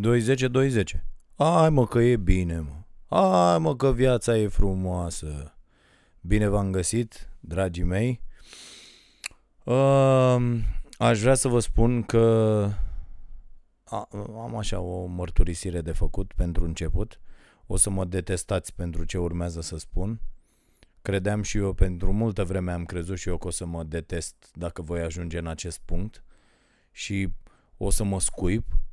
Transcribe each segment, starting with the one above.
20 Hai mă că e bine, mă. Hai mă că viața e frumoasă. Bine v-am găsit, dragii mei. Uh, aș vrea să vă spun că a, am așa o mărturisire de făcut pentru început. O să mă detestați pentru ce urmează să spun. Credeam și eu, pentru multă vreme am crezut și eu că o să mă detest dacă voi ajunge în acest punct și o să mă scuip Uh,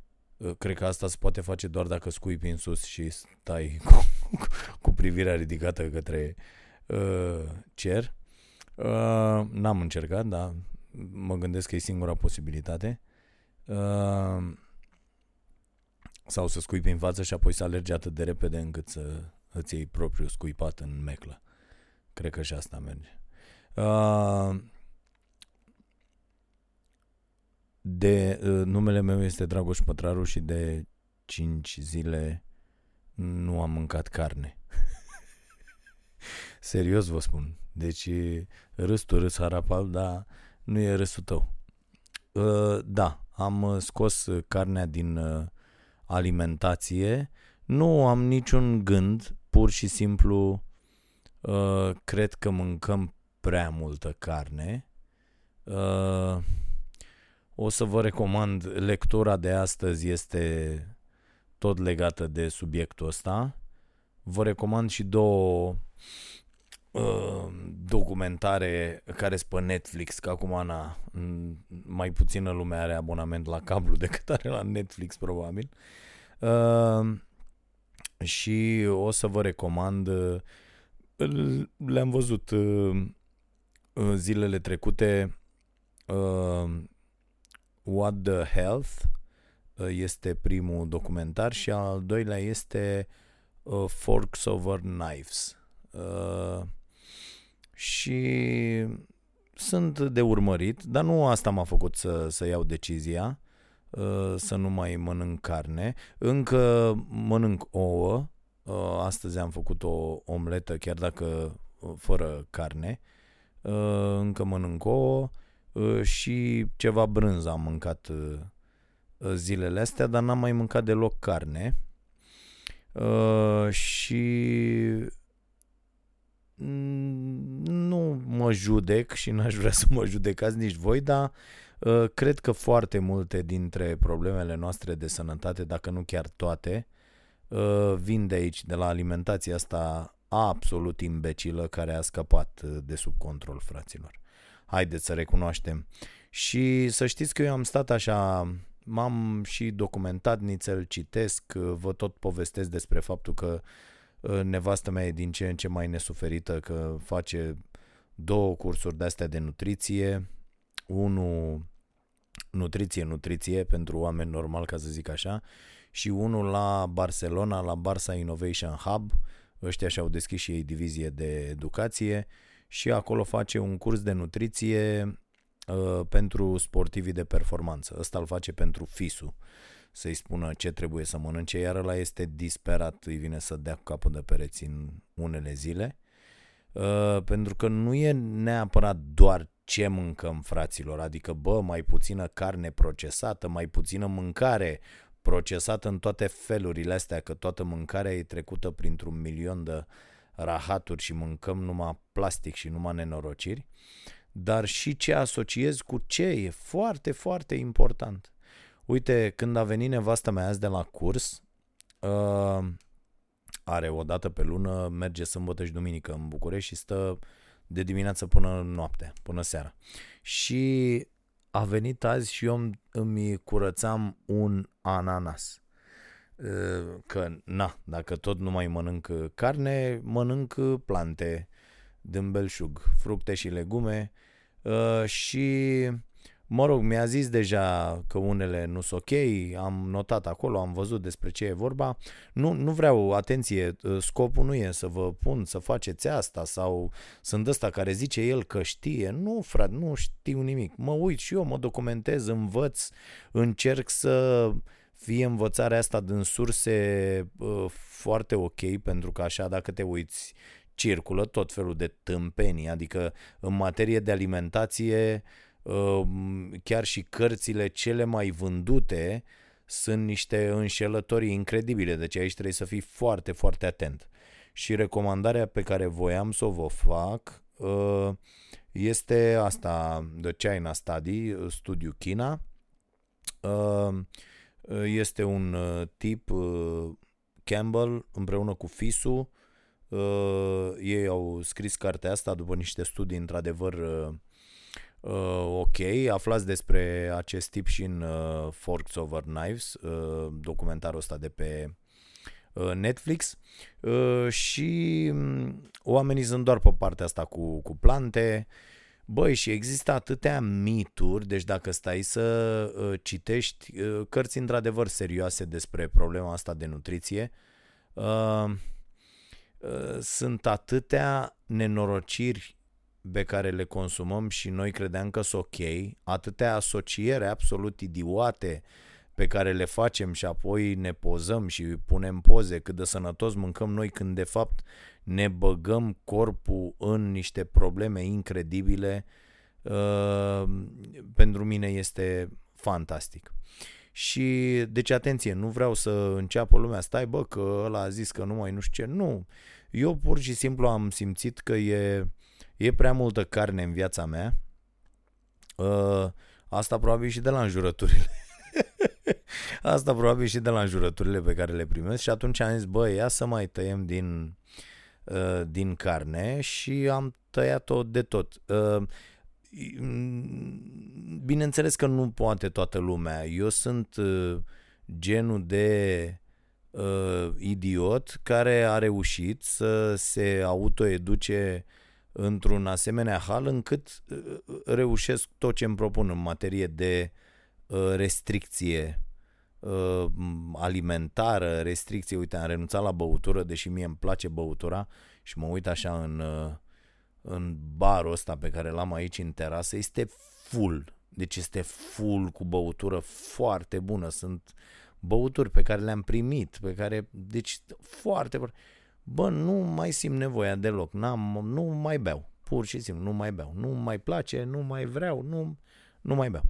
cred că asta se poate face doar dacă scuipi în sus și stai cu, cu privirea ridicată către uh, cer. Uh, n-am încercat, dar mă gândesc că e singura posibilitate. Uh, sau să scuipi în față și apoi să alergi atât de repede încât să îți iei propriul scuipat în meclă. Cred că și asta merge. Uh, de uh, numele meu este Dragoș Pătraru și de 5 zile nu am mâncat carne. Serios vă spun. Deci râs tu, râs harapal, dar nu e râsul tău. Uh, da, am scos carnea din uh, alimentație. Nu am niciun gând, pur și simplu uh, cred că mâncăm prea multă carne. Uh, o să vă recomand, lectura de astăzi este tot legată de subiectul ăsta. Vă recomand și două uh, documentare care sunt pe Netflix, că acum na, mai puțină lume are abonament la cablu decât are la Netflix probabil. Uh, și o să vă recomand, uh, le-am văzut uh, zilele trecute, uh, What the Health uh, este primul documentar și al doilea este uh, Forks Over Knives. Uh, și sunt de urmărit, dar nu asta m-a făcut să, să iau decizia uh, să nu mai mănânc carne. Încă mănânc ouă. Uh, astăzi am făcut o omletă, chiar dacă uh, fără carne. Uh, încă mănânc ouă. Uh, și ceva brânză am mâncat uh, uh, zilele astea, dar n-am mai mâncat deloc carne. Și nu mă judec și n-aș vrea să mă judecați nici voi, dar cred că foarte multe dintre problemele noastre de sănătate, dacă nu chiar toate, vin de aici, de la alimentația asta absolut imbecilă care a scăpat de sub control, fraților haideți să recunoaștem. Și să știți că eu am stat așa, m-am și documentat nițel, citesc, vă tot povestesc despre faptul că ă, nevastă mea e din ce în ce mai nesuferită, că face două cursuri de-astea de nutriție, unul nutriție, nutriție pentru oameni normal, ca să zic așa, și unul la Barcelona, la Barça Innovation Hub, ăștia și-au deschis și ei divizie de educație și acolo face un curs de nutriție uh, pentru sportivii de performanță. Ăsta îl face pentru FISU, să-i spună ce trebuie să mănânce, iar ăla este disperat, îi vine să dea cu capul de pereți în unele zile. Uh, pentru că nu e neapărat doar ce mâncăm, fraților, adică, bă, mai puțină carne procesată, mai puțină mâncare procesată în toate felurile astea, că toată mâncarea e trecută printr-un milion de uh, rahaturi și mâncăm numai plastic și numai nenorociri, dar și ce asociez cu ce e foarte, foarte important. Uite, când a venit nevasta mea azi de la curs, uh, are o dată pe lună, merge sâmbătă și duminică în București și stă de dimineață până noapte, până seara. Și a venit azi și eu îmi curățam un ananas că, na, dacă tot nu mai mănânc carne, mănânc plante din belșug, fructe și legume și, mă rog, mi-a zis deja că unele nu sunt ok, am notat acolo, am văzut despre ce e vorba. Nu, nu vreau, atenție, scopul nu e să vă pun să faceți asta sau sunt ăsta care zice el că știe. Nu, frate, nu știu nimic. Mă uit și eu, mă documentez, învăț, încerc să fie învățarea asta din surse uh, foarte ok, pentru că așa dacă te uiți circulă tot felul de tâmpenii, adică în materie de alimentație uh, chiar și cărțile cele mai vândute sunt niște înșelătorii incredibile, deci aici trebuie să fii foarte, foarte atent. Și recomandarea pe care voiam să o vă fac uh, este asta, The China Study, studiu China. Uh, este un uh, tip, Campbell, împreună cu Fisu, ei au scris cartea asta după niște studii într-adevăr uh, ok. Aflați despre acest tip și în uh, Forks Over Knives, uh, documentarul ăsta de pe uh, Netflix uh, și um, oamenii sunt doar pe partea asta cu, cu plante. Băi, și există atâtea mituri, deci dacă stai să uh, citești uh, cărți într-adevăr serioase despre problema asta de nutriție, uh, uh, sunt atâtea nenorociri pe care le consumăm și noi credeam că sunt ok, atâtea asociere absolut idiote pe care le facem și apoi ne pozăm și punem poze cât de sănătos mâncăm noi când de fapt ne băgăm corpul în niște probleme incredibile, uh, pentru mine este fantastic. Și, deci, atenție, nu vreau să înceapă lumea, stai bă, că ăla a zis că nu mai nu știu ce. Nu, eu pur și simplu am simțit că e E prea multă carne în viața mea. Uh, asta probabil și de la înjurăturile. asta probabil și de la înjurăturile pe care le primesc și atunci am zis, bă, ia să mai tăiem din, uh, din carne și am tăiat-o de tot. Uh, bineînțeles că nu poate toată lumea. Eu sunt uh, genul de uh, idiot care a reușit să se autoeduce într-un asemenea hal încât uh, reușesc tot ce îmi propun în materie de uh, restricție uh, alimentară, restricție, uite, am renunțat la băutură, deși mie îmi place băutura și mă uit așa în, în barul ăsta pe care l-am aici în terasă, este full, deci este full cu băutură foarte bună, sunt băuturi pe care le-am primit, pe care, deci foarte, foarte bă, nu mai simt nevoia deloc, N-am, nu mai beau, pur și simplu, nu mai beau, nu mai place, nu mai vreau, nu, nu mai beau.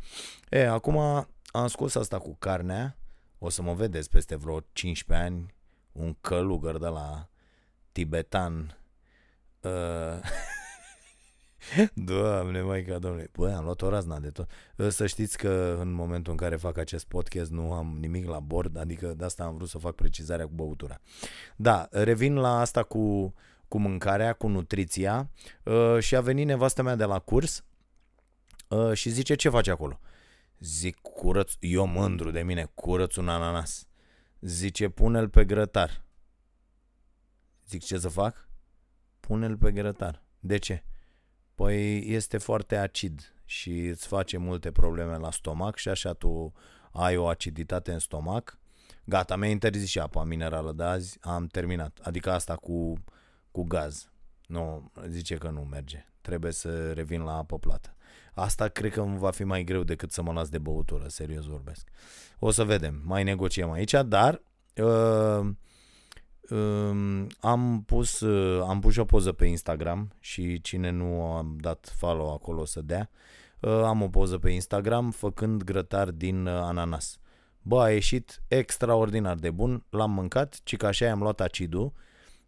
E, acum am scos asta cu carnea, o să mă vedeți peste vreo 15 ani, un călugăr de la tibetan, uh, Doamne, mai ca domnule. Băi, am luat o razna de tot. Să știți că în momentul în care fac acest podcast nu am nimic la bord, adică de asta am vrut să fac precizarea cu băutura. Da, revin la asta cu, cu mâncarea, cu nutriția uh, și a venit nevastă mea de la curs uh, și zice ce faci acolo? Zic, curăț, eu mândru de mine, curăț un ananas. Zice, pune-l pe grătar. Zic, ce să fac? Pune-l pe grătar. De ce? Păi este foarte acid și îți face multe probleme la stomac și așa tu ai o aciditate în stomac. Gata, mi-a interzis și apa minerală de azi, am terminat. Adică asta cu, cu gaz. Nu, zice că nu merge. Trebuie să revin la apă plată. Asta cred că va fi mai greu decât să mă las de băutură, serios vorbesc. O să vedem, mai negociem aici, dar uh, am pus, uh, am pus și o poză pe Instagram și cine nu a dat follow acolo să dea, uh, am o poză pe Instagram făcând grătar din uh, ananas. Bă, a ieșit extraordinar de bun, l-am mâncat, ci că așa am luat acidul,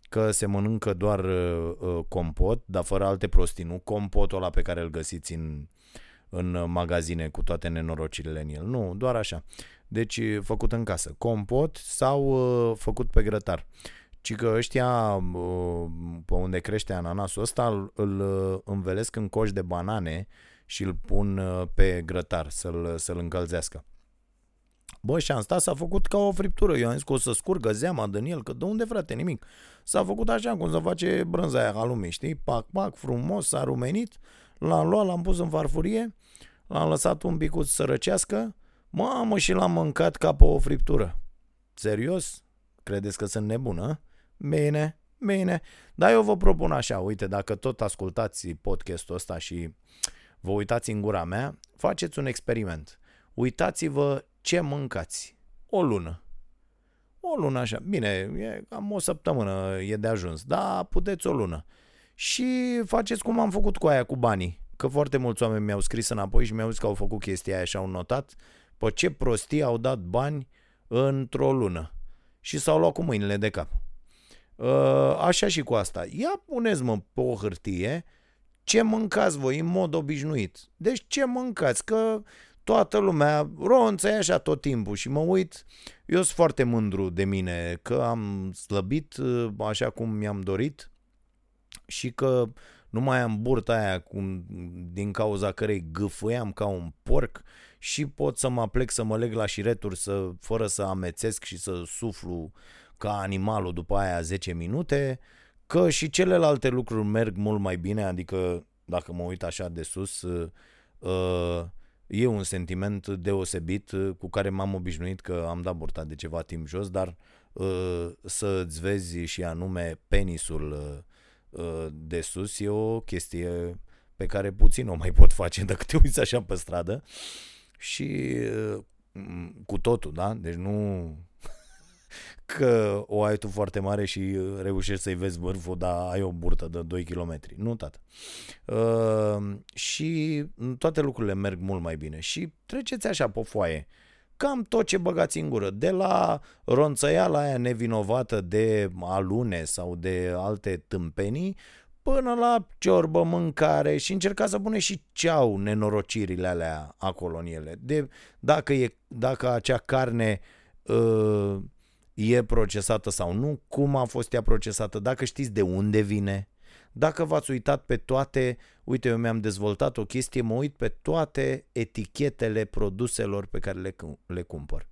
că se mănâncă doar uh, compot, dar fără alte prostii, nu compotul ăla pe care îl găsiți în, în magazine cu toate nenorocirile în el. Nu, doar așa. Deci făcut în casă. Compot sau uh, făcut pe grătar. Ci că ăștia uh, pe unde crește ananasul ăsta îl, îl uh, învelesc în coș de banane și îl pun uh, pe grătar să-l, să-l încălzească. Bă, și am stat, s-a făcut ca o friptură. Eu am zis că o să scurgă zeama din el, că de unde, frate, nimic. S-a făcut așa cum se face brânza aia halumii, știi? Pac, pac, frumos, s-a rumenit, l-am luat, l-am pus în farfurie, l-am lăsat un pic să răcească, Mamă, și l-am mâncat ca pe o friptură. Serios? Credeți că sunt nebună? Bine, bine. Dar eu vă propun așa, uite, dacă tot ascultați podcastul ăsta și vă uitați în gura mea, faceți un experiment. Uitați-vă ce mâncați. O lună. O lună așa. Bine, e cam o săptămână e de ajuns, dar puteți o lună. Și faceți cum am făcut cu aia cu banii. Că foarte mulți oameni mi-au scris înapoi și mi-au zis că au făcut chestia aia și au notat pe ce prostie au dat bani într-o lună și s-au luat cu mâinile de cap. Uh, așa și cu asta. Ia puneți-mă pe o hârtie ce mâncați voi în mod obișnuit. Deci ce mâncați? Că toată lumea ronță așa tot timpul și mă uit, eu sunt foarte mândru de mine că am slăbit uh, așa cum mi-am dorit și că nu mai am burta aia cum, din cauza cărei gâfâiam ca un porc și pot să mă plec să mă leg la șireturi să, fără să amețesc și să suflu ca animalul după aia 10 minute, că și celelalte lucruri merg mult mai bine, adică dacă mă uit așa de sus, uh, uh, e un sentiment deosebit uh, cu care m-am obișnuit că am dat burta de ceva timp jos, dar uh, să-ți vezi și anume penisul uh, uh, de sus e o chestie pe care puțin o mai pot face dacă te uiți așa pe stradă și uh, cu totul, da? Deci nu că o ai tu foarte mare și uh, reușești să-i vezi vârful, dar ai o burtă de 2 km. Nu, tată. Uh, și toate lucrurile merg mult mai bine. Și treceți așa pe foaie. Cam tot ce băgați în gură. De la ronțăiala aia nevinovată de alune sau de alte tâmpenii, până la ciorbă, mâncare și încercați să puneți și ceau nenorocirile alea acolo în ele. De, dacă, e, dacă acea carne uh, e procesată sau nu, cum a fost ea procesată, dacă știți de unde vine, dacă v-ați uitat pe toate, uite, eu mi-am dezvoltat o chestie, mă uit pe toate etichetele produselor pe care le, le cumpăr.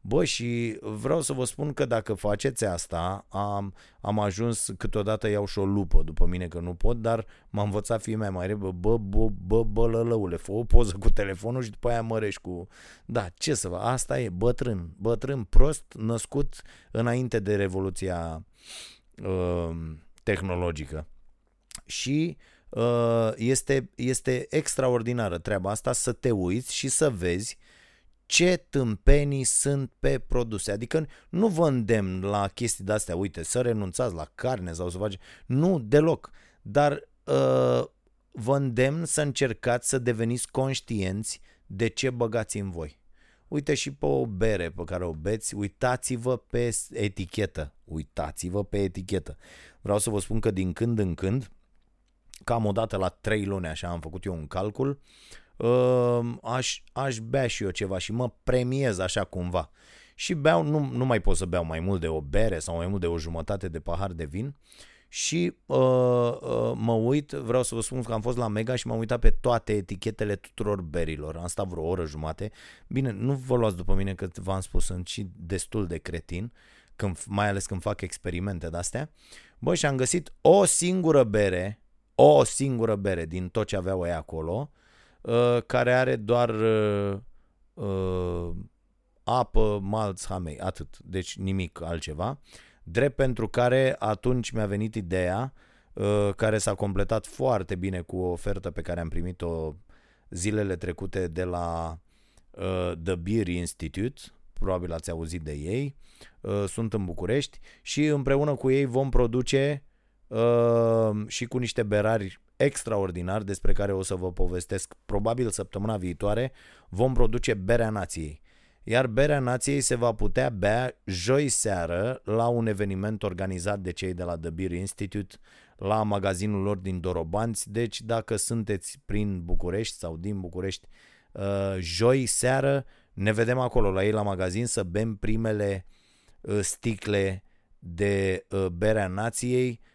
Bă, și vreau să vă spun că dacă faceți asta, am, am ajuns, câteodată iau și o lupă după mine că nu pot, dar m-am învățat fie mai mare, bă, bă, bă, bă, bă lălăule, fă o poză cu telefonul și după aia mărești cu... Da, ce să vă, asta e, bătrân, bătrân, prost, născut înainte de revoluția uh, tehnologică. Și uh, este, este extraordinară treaba asta să te uiți și să vezi uh, ce tâmpenii sunt pe produse. Adică nu vă îndemn la chestii de astea, uite, să renunțați la carne sau să faceți... Nu, deloc. Dar uh, vă îndemn să încercați să deveniți conștienți de ce băgați în voi. Uite și pe o bere pe care o beți, uitați-vă pe etichetă. Uitați-vă pe etichetă. Vreau să vă spun că din când în când, cam o dată la 3 luni așa am făcut eu un calcul, uh, aș, aș bea și eu ceva și mă premiez așa cumva. Și beau, nu, nu mai pot să beau mai mult de o bere sau mai mult de o jumătate de pahar de vin și uh, uh, mă uit, vreau să vă spun că am fost la Mega și m-am uitat pe toate etichetele tuturor berilor. Am stat vreo oră jumate. Bine, nu vă luați după mine că v-am spus, sunt și destul de cretin, când, mai ales când fac experimente de-astea. Bă, și am găsit o singură bere, o singură bere din tot ce aveau ei acolo, Uh, care are doar uh, uh, apă, malț, hamei, atât, deci nimic altceva. Drept pentru care atunci mi-a venit ideea uh, care s-a completat foarte bine cu o ofertă pe care am primit-o zilele trecute de la uh, The Beer Institute, probabil ați auzit de ei, uh, sunt în București și împreună cu ei vom produce uh, și cu niște berari extraordinar despre care o să vă povestesc probabil săptămâna viitoare, vom produce Berea Nației. Iar Berea Nației se va putea bea joi seară la un eveniment organizat de cei de la The Beer Institute la magazinul lor din Dorobanți. Deci dacă sunteți prin București sau din București, uh, joi seară ne vedem acolo la ei la magazin să bem primele uh, sticle de uh, Berea Nației Uh,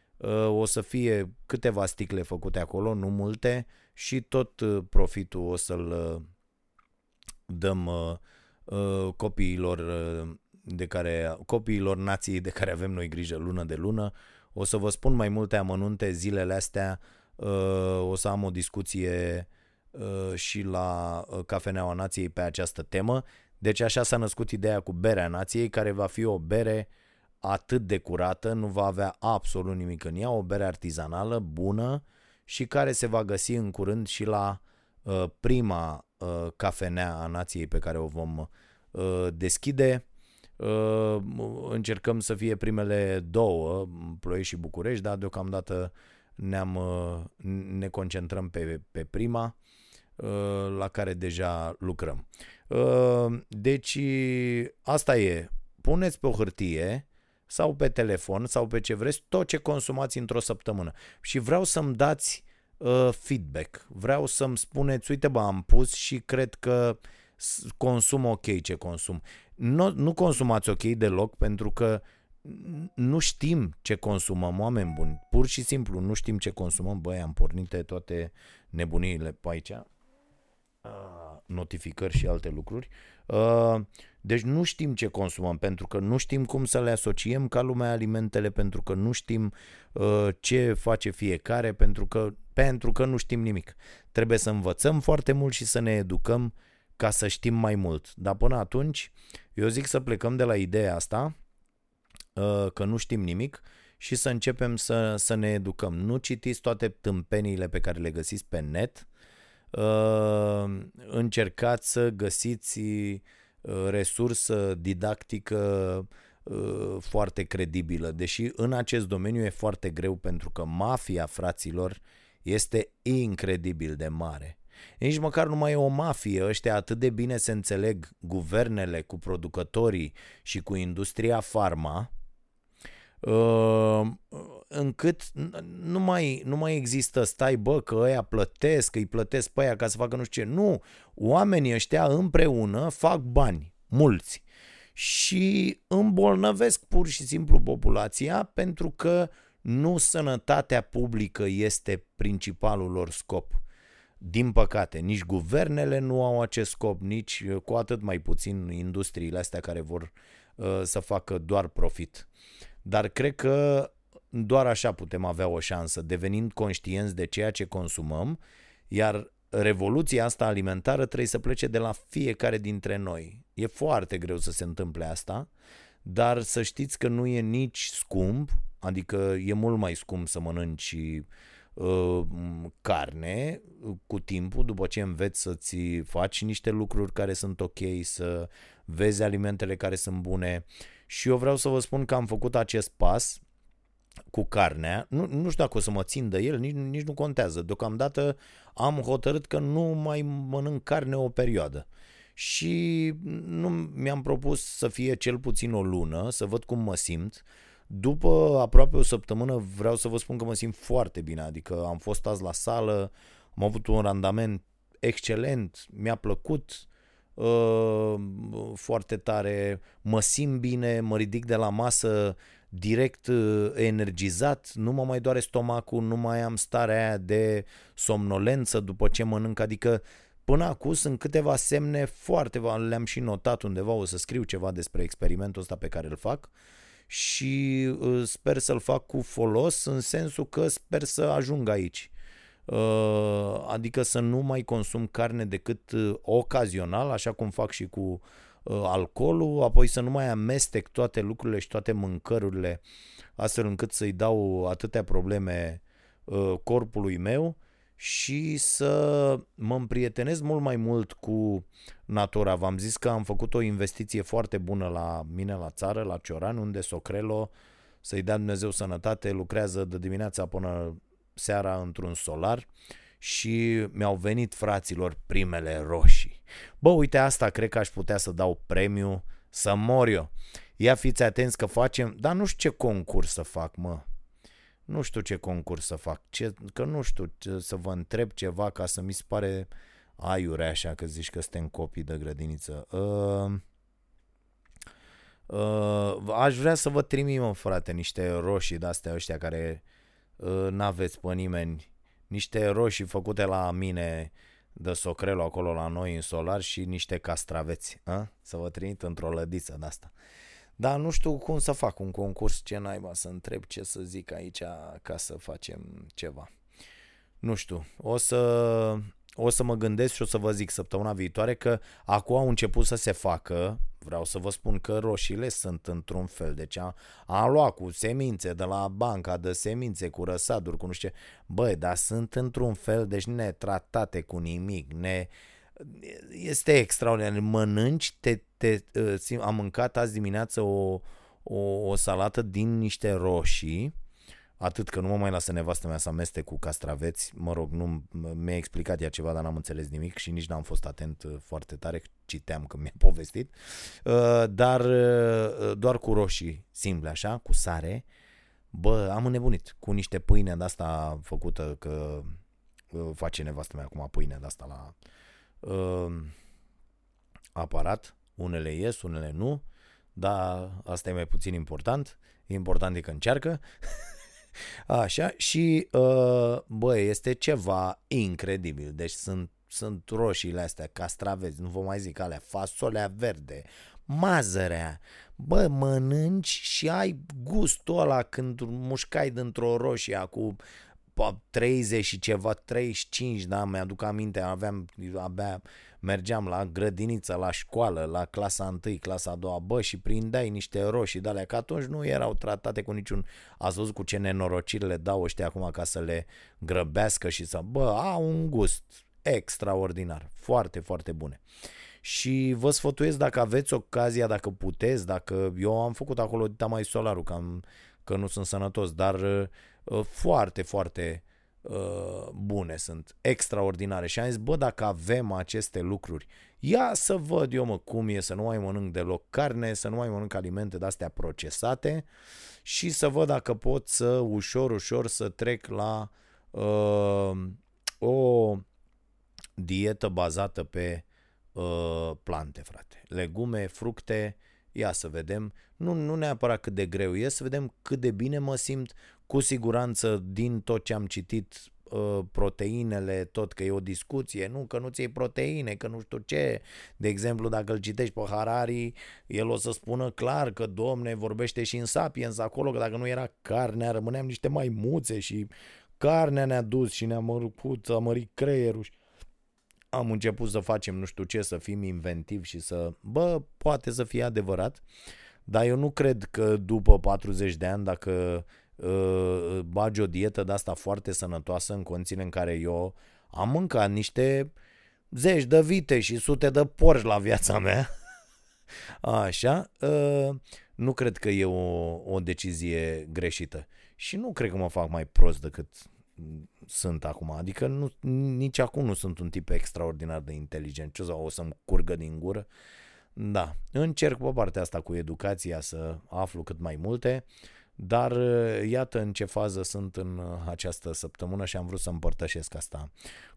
o să fie câteva sticle făcute acolo, nu multe, și tot uh, profitul o să-l uh, dăm copiilor de care, copiilor nației de care avem noi grijă lună de lună. O să vă spun mai multe amănunte zilele astea, o să am o discuție și la Cafeneaua Nației pe această temă. Deci așa s-a născut ideea cu berea nației, care va fi o bere uh, atât de curată, nu va avea absolut nimic în ea, o bere artizanală, bună și care se va găsi în curând și la uh, prima uh, cafenea a nației pe care o vom uh, deschide. Uh, încercăm să fie primele două, Ploiești și București, dar deocamdată ne-am, uh, ne concentrăm pe, pe prima uh, la care deja lucrăm. Uh, deci asta e. Puneți pe o hârtie sau pe telefon sau pe ce vreți tot ce consumați într-o săptămână. Și vreau să-mi dați uh, feedback. Vreau să-mi spuneți, uite bă, am pus și cred că consum ok ce consum. Nu, nu consumați ok deloc pentru că nu știm ce consumăm, oameni buni. Pur și simplu nu știm ce consumăm. Băi, am pornit toate nebuniile pe aici. Notificări și alte lucruri. Deci nu știm ce consumăm, pentru că nu știm cum să le asociem ca lumea alimentele, pentru că nu știm ce face fiecare, pentru că, pentru că nu știm nimic. Trebuie să învățăm foarte mult și să ne educăm ca să știm mai mult. Dar până atunci, eu zic să plecăm de la ideea asta, Uh, că nu știm nimic și să începem să, să ne educăm. Nu citiți toate tâmpeniile pe care le găsiți pe net, uh, încercați să găsiți uh, resursă didactică foarte credibilă, deși în acest domeniu e foarte greu pentru că mafia fraților este incredibil de mare. Nici măcar nu mai e o mafie, ăștia atât de bine se înțeleg guvernele cu producătorii și cu industria farma, Uh, încât nu mai, nu mai există stai bă că ăia plătesc, că îi plătesc pe aia ca să facă nu știu ce. Nu, oamenii ăștia împreună fac bani, mulți și îmbolnăvesc pur și simplu populația pentru că nu sănătatea publică este principalul lor scop. Din păcate, nici guvernele nu au acest scop, nici cu atât mai puțin industriile astea care vor uh, să facă doar profit. Dar cred că doar așa putem avea o șansă, devenind conștienți de ceea ce consumăm, iar revoluția asta alimentară trebuie să plece de la fiecare dintre noi. E foarte greu să se întâmple asta, dar să știți că nu e nici scump, adică e mult mai scump să mănânci uh, carne cu timpul, după ce înveți să-ți faci niște lucruri care sunt ok, să vezi alimentele care sunt bune. Și eu vreau să vă spun că am făcut acest pas cu carnea. Nu, nu știu dacă o să mă țin de el, nici, nici nu contează. Deocamdată am hotărât că nu mai mănânc carne o perioadă. Și nu mi-am propus să fie cel puțin o lună, să văd cum mă simt. După aproape o săptămână vreau să vă spun că mă simt foarte bine, adică am fost azi la sală, am avut un randament excelent, mi-a plăcut, uh, foarte tare, mă simt bine, mă ridic de la masă direct uh, energizat, nu mă mai doare stomacul, nu mai am starea aia de somnolență după ce mănânc, adică până acum sunt câteva semne foarte, le-am și notat undeva, o să scriu ceva despre experimentul ăsta pe care îl fac și uh, sper să-l fac cu folos în sensul că sper să ajung aici. Uh, adică să nu mai consum carne decât uh, ocazional, așa cum fac și cu uh, alcoolul, apoi să nu mai amestec toate lucrurile și toate mâncărurile astfel încât să-i dau atâtea probleme corpului meu și să mă împrietenez mult mai mult cu natura. V-am zis că am făcut o investiție foarte bună la mine la țară, la Cioran, unde Socrelo, să-i dea Dumnezeu sănătate, lucrează de dimineața până seara într-un solar și mi-au venit fraților primele roșii. Bă, uite asta, cred că aș putea să dau premiu să mor eu. Ia fiți atenți că facem, dar nu știu ce concurs să fac, mă. Nu știu ce concurs să fac, ce, că nu știu ce, să vă întreb ceva ca să mi se pare aiure așa că zici că suntem copii de grădiniță. Uh, uh, aș vrea să vă trimim, mă, frate, niște roșii de-astea ăștia care uh, n-aveți pe nimeni, niște roșii făcute la mine de socrelo acolo la noi în solar și niște castraveți, a? să vă trimit într-o lădiță de asta. Dar nu știu cum să fac un concurs, ce naiba să întreb ce să zic aici ca să facem ceva. Nu știu, o să, o să mă gândesc și o să vă zic săptămâna viitoare că acum au început să se facă, vreau să vă spun că roșiile sunt într-un fel, deci am, am luat cu semințe de la banca de semințe, cu răsaduri, cu nu știu ce, băi, dar sunt într-un fel, deci netratate cu nimic, ne, este extraordinar, mănânci, te, te, am mâncat azi dimineață o, o, o salată din niște roșii, Atât că nu mă mai lasă nevastă mea să amestec cu castraveți. Mă rog, nu mi-a explicat ea ceva, dar n-am înțeles nimic și nici n-am fost atent uh, foarte tare. Citeam că mi-a povestit. Uh, dar uh, doar cu roșii simple așa, cu sare. Bă, am înnebunit cu niște pâine de asta făcută că face nevastă mea acum pâine de asta la uh, aparat. Unele ies, unele nu, dar asta e mai puțin important. Important e că încearcă. Așa, și uh, bă, este ceva incredibil. Deci sunt, sunt roșiile astea, castraveți, nu vă mai zic alea, fasolea verde, mazărea. Bă, mănânci și ai gustul ăla când mușcai dintr-o roșie cu 30 și ceva, 35, da, mi-aduc aminte, aveam, abia mergeam la grădiniță, la școală, la clasa 1, clasa a doua, bă, și prindeai niște roșii de alea, că atunci nu erau tratate cu niciun, ați văzut cu ce nenorociri le dau ăștia acum ca să le grăbească și să, bă, au un gust extraordinar, foarte, foarte bune. Și vă sfătuiesc dacă aveți ocazia, dacă puteți, dacă eu am făcut acolo dita mai solarul, că, am, că nu sunt sănătos, dar uh, foarte, foarte Uh, bune sunt, extraordinare. Și am zis, bă, dacă avem aceste lucruri, ia să văd eu, mă, cum e să nu mai mănânc deloc carne, să nu mai mănânc alimente de-astea procesate și să văd dacă pot să ușor, ușor să trec la uh, o dietă bazată pe uh, plante, frate. Legume, fructe, ia să vedem. Nu, nu neapărat cât de greu e, să vedem cât de bine mă simt, cu siguranță din tot ce am citit uh, proteinele, tot că e o discuție, nu, că nu ți proteine, că nu știu ce. De exemplu, dacă îl citești pe Harari, el o să spună clar că, domne, vorbește și în Sapiens acolo, că dacă nu era carnea, rămâneam niște maimuțe și carnea ne-a dus și ne-a mărut, a mărit creierul. Am început să facem nu știu ce, să fim inventivi și să, bă, poate să fie adevărat, dar eu nu cred că după 40 de ani, dacă uh, bagi o dietă de asta foarte sănătoasă în condițiile în care eu am mâncat niște zeci de vite și sute de porci la viața mea. Așa, uh, nu cred că e o, o decizie greșită. Și nu cred că mă fac mai prost decât sunt acum. Adică nu, nici acum nu sunt un tip extraordinar de inteligent. Ce o să-mi curgă din gură? Da, încerc pe partea asta cu educația să aflu cât mai multe. Dar uh, iată în ce fază sunt în uh, această săptămână și am vrut să împărtășesc asta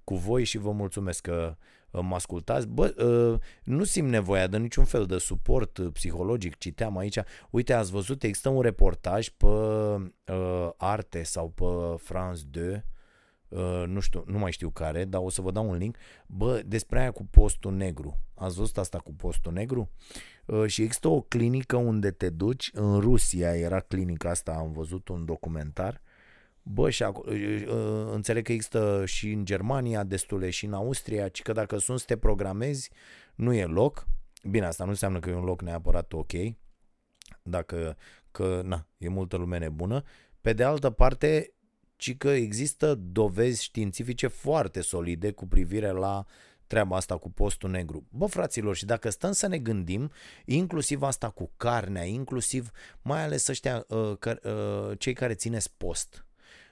cu voi și vă mulțumesc că uh, mă ascultați. Bă, nu simt nevoia de niciun fel de suport psihologic, citeam aici. Uite, ați văzut, există un reportaj pe Arte sau pe France 2 Uh, nu știu, nu mai știu care, dar o să vă dau un link. Bă, despre aia cu postul negru. Ați văzut asta cu postul negru? Uh, și există o clinică unde te duci, în Rusia era clinica asta, am văzut un documentar. Bă, și acolo, uh, uh, înțeleg că există și în Germania destule și în Austria, ci că dacă sunt să te programezi, nu e loc. Bine, asta nu înseamnă că e un loc neapărat ok, dacă că, na, e multă lume nebună. Pe de altă parte, ci că există dovezi științifice foarte solide cu privire la treaba asta cu postul negru. Bă, fraților, și dacă stăm să ne gândim, inclusiv asta cu carnea, inclusiv mai ales ăștia, uh, că, uh, cei care țineți post,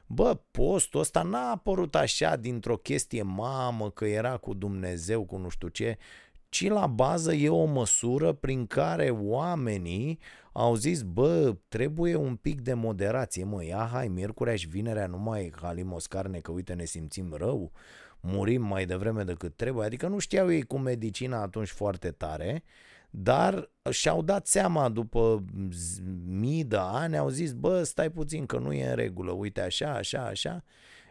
Bă, postul ăsta n-a apărut așa dintr-o chestie mamă că era cu Dumnezeu, cu nu știu ce, ci la bază e o măsură prin care oamenii au zis, bă, trebuie un pic de moderație, mă, ia hai, miercurea și vinerea nu mai halimos carne, că uite ne simțim rău, murim mai devreme decât trebuie, adică nu știau ei cu medicina atunci foarte tare, dar și-au dat seama după mii de ani, au zis, bă, stai puțin că nu e în regulă, uite așa, așa, așa,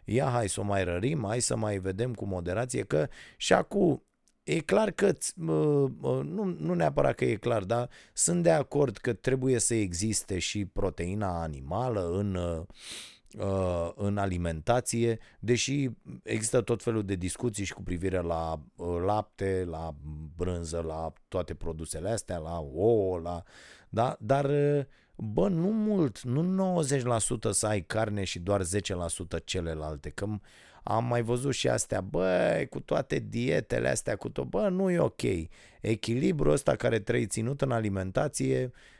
ia hai să o mai rărim, hai să mai vedem cu moderație, că și acum E clar că, nu, nu neapărat că e clar, dar sunt de acord că trebuie să existe și proteina animală în, uh, în alimentație, deși există tot felul de discuții și cu privire la uh, lapte, la brânză, la toate produsele astea, la ouă, la, da? dar uh, bă, nu mult, nu 90% să ai carne și doar 10% celelalte, că am mai văzut și astea, bă, cu toate dietele astea, cu tot, bă, nu e ok. Echilibrul ăsta care trebuie ținut în alimentație uh, uh,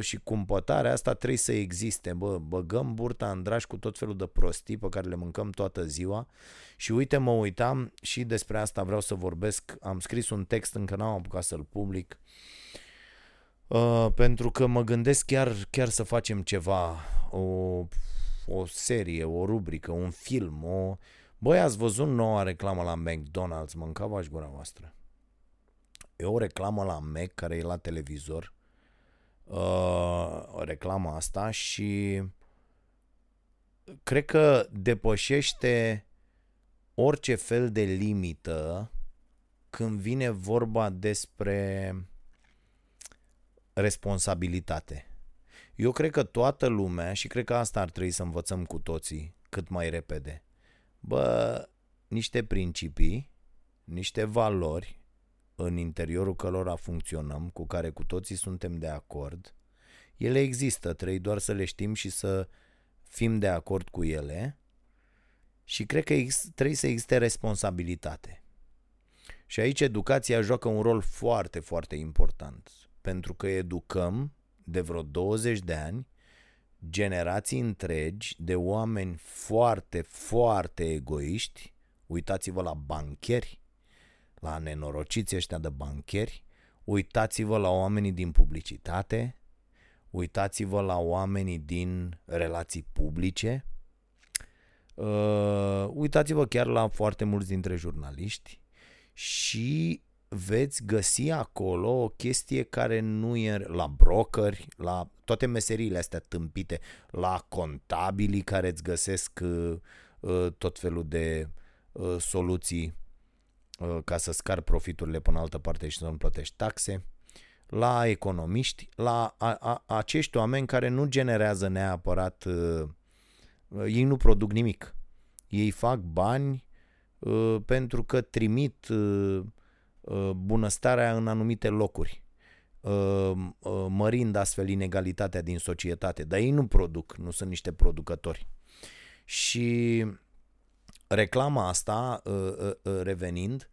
și cumpătarea asta trebuie să existe. Bă, băgăm burta în dragi cu tot felul de prostii pe care le mâncăm toată ziua și uite, mă uitam și despre asta vreau să vorbesc. Am scris un text, încă n-am apucat să-l public, uh, pentru că mă gândesc chiar, chiar să facem ceva, o, o serie, o rubrică, un film, o... Băi, ați văzut noua reclamă la McDonald's? Mâncava-și gura voastră. E o reclamă la Mac care e la televizor. Uh, reclama asta și cred că depășește orice fel de limită când vine vorba despre responsabilitate. Eu cred că toată lumea, și cred că asta ar trebui să învățăm cu toții cât mai repede, bă, niște principii, niște valori în interiorul cărora funcționăm, cu care cu toții suntem de acord, ele există, trebuie doar să le știm și să fim de acord cu ele și cred că trebuie să existe responsabilitate. Și aici educația joacă un rol foarte, foarte important, pentru că educăm de vreo 20 de ani generații întregi de oameni foarte, foarte egoiști. Uitați-vă la bancheri, la nenorociți ăștia de bancheri, uitați-vă la oamenii din publicitate, uitați-vă la oamenii din relații publice, uh, uitați-vă chiar la foarte mulți dintre jurnaliști și veți găsi acolo o chestie care nu e la brokeri, la toate meseriile astea tâmpite, la contabili care îți găsesc uh, uh, tot felul de uh, soluții uh, ca să scar profiturile până altă parte și să nu plătești taxe, la economiști, la a, a, acești oameni care nu generează neapărat, uh, uh, ei nu produc nimic. Ei fac bani uh, pentru că trimit uh, Uh, bunăstarea în anumite locuri, uh, uh, mărind astfel inegalitatea din societate. Dar ei nu produc, nu sunt niște producători. Și reclama asta, revenind,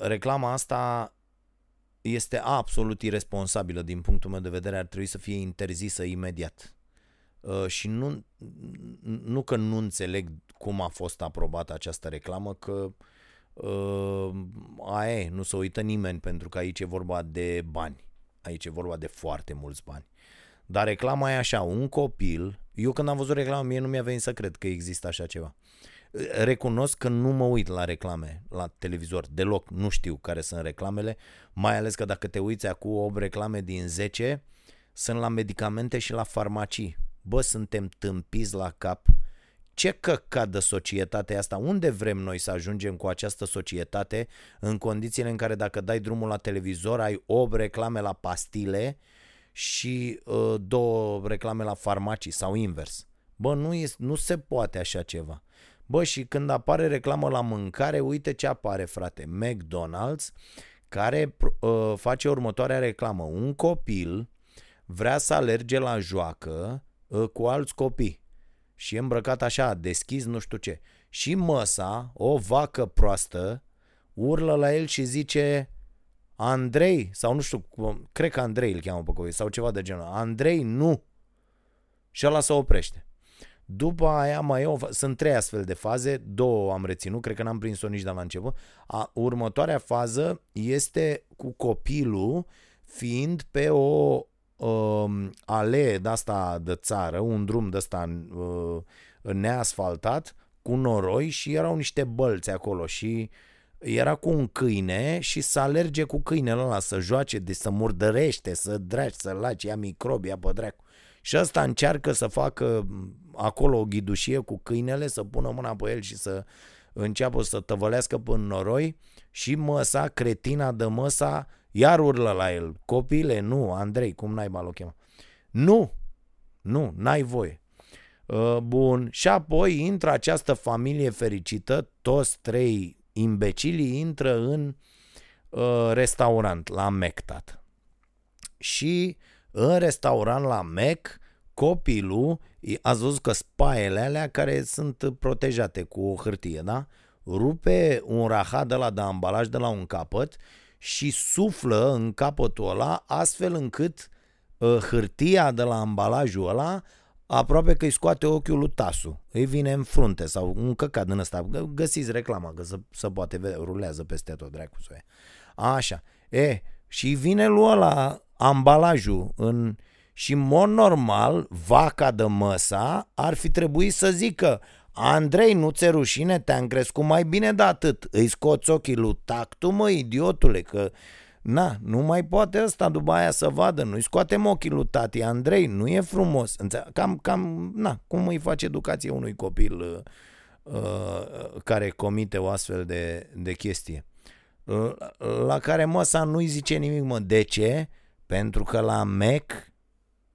reclama asta este absolut irresponsabilă din punctul meu de vedere, ar trebui să fie interzisă imediat. Și nu, nu că nu înțeleg cum a fost aprobată această reclamă, că uh, uh, aia e, nu se uită nimeni pentru că aici e vorba de bani. Aici e vorba de foarte mulți bani. Dar reclama e așa, un copil, eu când am văzut reclama, mie nu mi-a venit să cred că există așa ceva. Recunosc că nu mă uit la reclame la televizor deloc, nu știu care sunt reclamele, mai ales că dacă te uiți acum 8 reclame din 10 sunt la medicamente și la farmacii. Bă, suntem tâmpiți la cap ce căcat de societate asta? Unde vrem noi să ajungem cu această societate în condițiile în care dacă dai drumul la televizor ai 8 reclame la pastile și uh, două reclame la farmacii sau invers? Bă, nu, e, nu se poate așa ceva. Bă, și când apare reclamă la mâncare, uite ce apare, frate. McDonald's, care uh, face următoarea reclamă. Un copil vrea să alerge la joacă uh, cu alți copii și e îmbrăcat așa, deschis, nu știu ce. Și măsa, o vacă proastă, urlă la el și zice Andrei, sau nu știu, cred că Andrei îl cheamă pe copil, sau ceva de genul. Andrei, nu! Și ăla se oprește. După aia mai e o, sunt trei astfel de faze, două am reținut, cred că n-am prins-o nici de la început. A, următoarea fază este cu copilul fiind pe o uh, alee de asta de țară, un drum de asta uh, neasfaltat, cu noroi și erau niște bălți acolo și era cu un câine și să alerge cu câinele ăla să joace, de să murdărește, să dragi, să laci, ia microbi, ia pădreacu. Și ăsta încearcă să facă acolo o ghidușie cu câinele, să pună mâna pe el și să înceapă să tăvălească până noroi și măsa, cretina de măsa, iar urlă la el. Copile, nu, Andrei, cum n-ai o chema? Nu, nu, n-ai voie. Uh, bun, și apoi intră această familie fericită, toți trei imbecilii intră în uh, restaurant la Mectat. Și în restaurant la Mec, copilul, ați văzut că spaiele alea care sunt protejate cu o hârtie, da? Rupe un rahat de la de ambalaj de la un capăt și suflă în capătul ăla astfel încât uh, hârtia de la ambalajul ăla aproape că îi scoate ochiul lui Tasu. Îi vine în frunte sau un căcat din ăsta. Găsiți reclama, că să, să poate vedea, rulează peste tot, dracu să Așa. E, și vine lui ăla ambalajul în... Și în mod normal, vaca de măsa ar fi trebuit să zică Andrei, nu ți rușine, te-am crescut mai bine de atât. Îi scoți ochii lui tactu, mă, idiotule, că Na, nu mai poate ăsta după aia să vadă, nu-i scoatem ochii lui tati Andrei, nu e frumos. Cam, cam, na, cum îi face educație unui copil uh, uh, care comite o astfel de, de chestie. Uh, la care măsa nu-i zice nimic, mă. De ce? Pentru că la MEC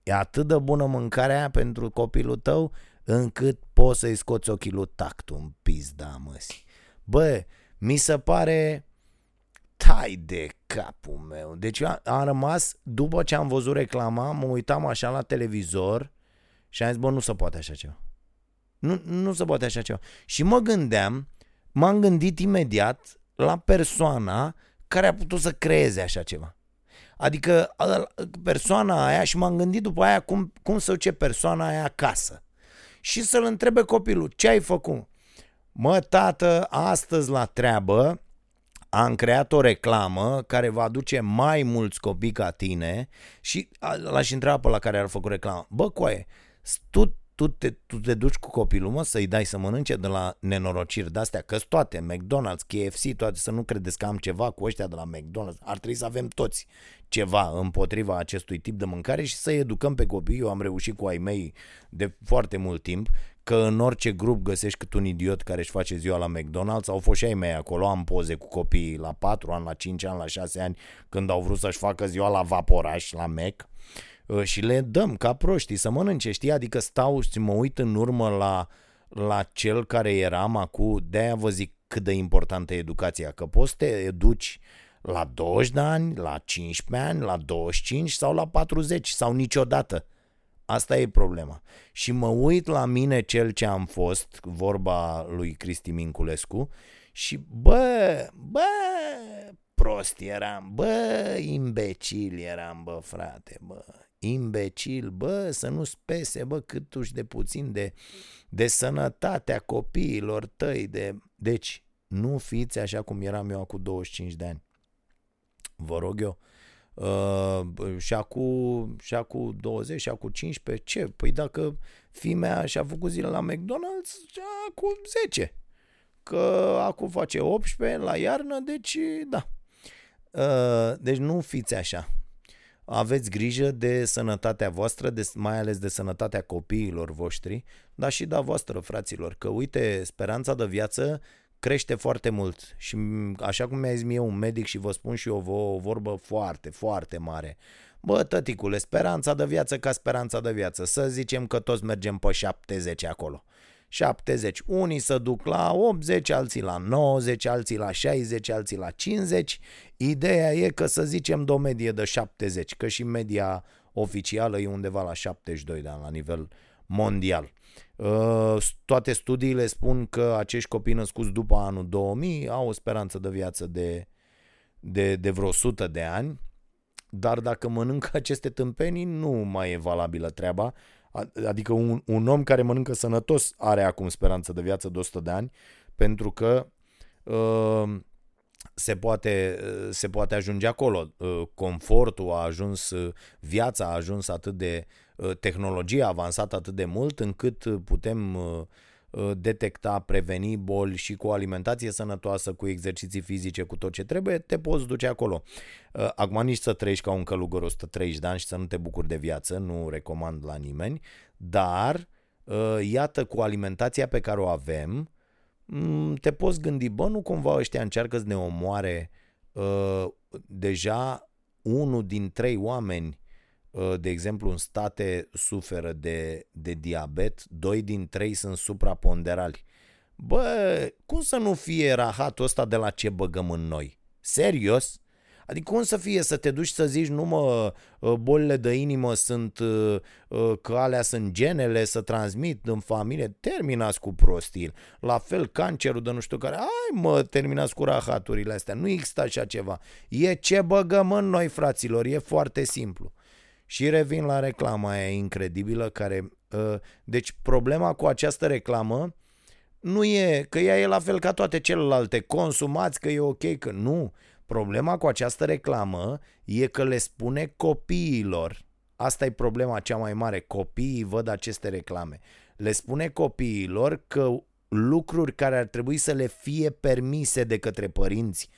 e atât de bună mâncarea pentru copilul tău încât poți să-i scoți ochii lui tactul în pizda măsi. Bă, mi se pare tai de capul meu. Deci eu am rămas, după ce am văzut reclama, mă uitam așa la televizor și am zis, bă, nu se poate așa ceva. Nu, nu se poate așa ceva. Și mă gândeam, m-am gândit imediat la persoana care a putut să creeze așa ceva. Adică persoana aia și m-am gândit după aia cum, cum să duce persoana aia acasă. Și să-l întrebe copilul, ce ai făcut? Mă, tată, astăzi la treabă am creat o reclamă care va aduce mai mulți copii ca tine și l-aș întreba pe la care ar făcut reclamă. Bă, coaie, tu, tu, te, tu te duci cu copilul, mă, să-i dai să mănânce de la nenorociri de-astea, că toate, McDonald's, KFC, toate, să nu credeți că am ceva cu ăștia de la McDonald's. Ar trebui să avem toți ceva împotriva acestui tip de mâncare și să educăm pe copii. Eu am reușit cu ai mei de foarte mult timp că în orice grup găsești cât un idiot care își face ziua la McDonald's, au fost și ai mei acolo, am poze cu copiii la 4 ani, la 5 ani, la 6 ani, când au vrut să-și facă ziua la vaporaș, la Mac, uh, și le dăm ca proștii să mănânce, știi? Adică stau și mă uit în urmă la, la cel care eram acum, de-aia vă zic cât de importantă e educația, că poți să te educi la 20 de ani, la 15 ani, la 25 sau la 40 sau niciodată. Asta e problema. Și mă uit la mine cel ce am fost, vorba lui Cristi Minculescu, și bă, bă, prost eram, bă, imbecil eram, bă, frate, bă, imbecil, bă, să nu spese, bă, câtuși de puțin de, de sănătatea copiilor tăi, de... Deci, nu fiți așa cum eram eu acum 25 de ani. Vă rog eu, Uh, și acum, și acum 20, și acum 15, ce? Păi dacă fimea și-a făcut zile la McDonald's, acum 10. Că acum face 18 la iarnă, deci da. Uh, deci nu fiți așa. Aveți grijă de sănătatea voastră, de, mai ales de sănătatea copiilor voștri, dar și de a voastră, fraților. Că uite, speranța de viață crește foarte mult și așa cum mi-a zis mie un medic și vă spun și eu o vorbă foarte, foarte mare. Bă, tăticule, speranța de viață ca speranța de viață. Să zicem că toți mergem pe 70 acolo. 70. Unii se duc la 80, alții la 90, alții la 60, alții la 50. Ideea e că să zicem de o medie de 70, că și media oficială e undeva la 72 de ani la nivel mondial. Uh, toate studiile spun că acești copii născuți după anul 2000 au o speranță de viață de, de, de vreo 100 de ani, dar dacă mănâncă aceste tâmpenii nu mai e valabilă treaba, adică un, un om care mănâncă sănătos are acum speranță de viață de 100 de ani, pentru că uh, se poate, se poate ajunge acolo. Uh, confortul a ajuns, uh, viața a ajuns atât de, uh, tehnologia a avansat atât de mult încât putem detecta, preveni boli și cu o alimentație sănătoasă, cu exerciții fizice, cu tot ce trebuie, te poți duce acolo. Acum nici să trăiești ca un călugăr 130 de ani și să nu te bucuri de viață, nu recomand la nimeni, dar iată cu alimentația pe care o avem, Mm, te poți gândi, bă, nu cumva ăștia încearcă să ne omoare uh, deja unul din trei oameni, uh, de exemplu, în state suferă de, de diabet, doi din trei sunt supraponderali. Bă, cum să nu fie rahatul ăsta de la ce băgăm în noi? Serios? Adică cum să fie să te duci să zici nu mă, ă, bolile de inimă sunt ă, ă, că alea sunt genele să transmit în familie, terminați cu prostil. La fel cancerul de nu știu care, ai mă, terminați cu rahaturile astea, nu există așa ceva. E ce băgăm în noi fraților, e foarte simplu. Și revin la reclama aia incredibilă care... Uh, deci problema cu această reclamă nu e că ea e la fel ca toate celelalte, consumați că e ok, că nu. Problema cu această reclamă e că le spune copiilor, asta e problema cea mai mare, copiii văd aceste reclame, le spune copiilor că lucruri care ar trebui să le fie permise de către părinți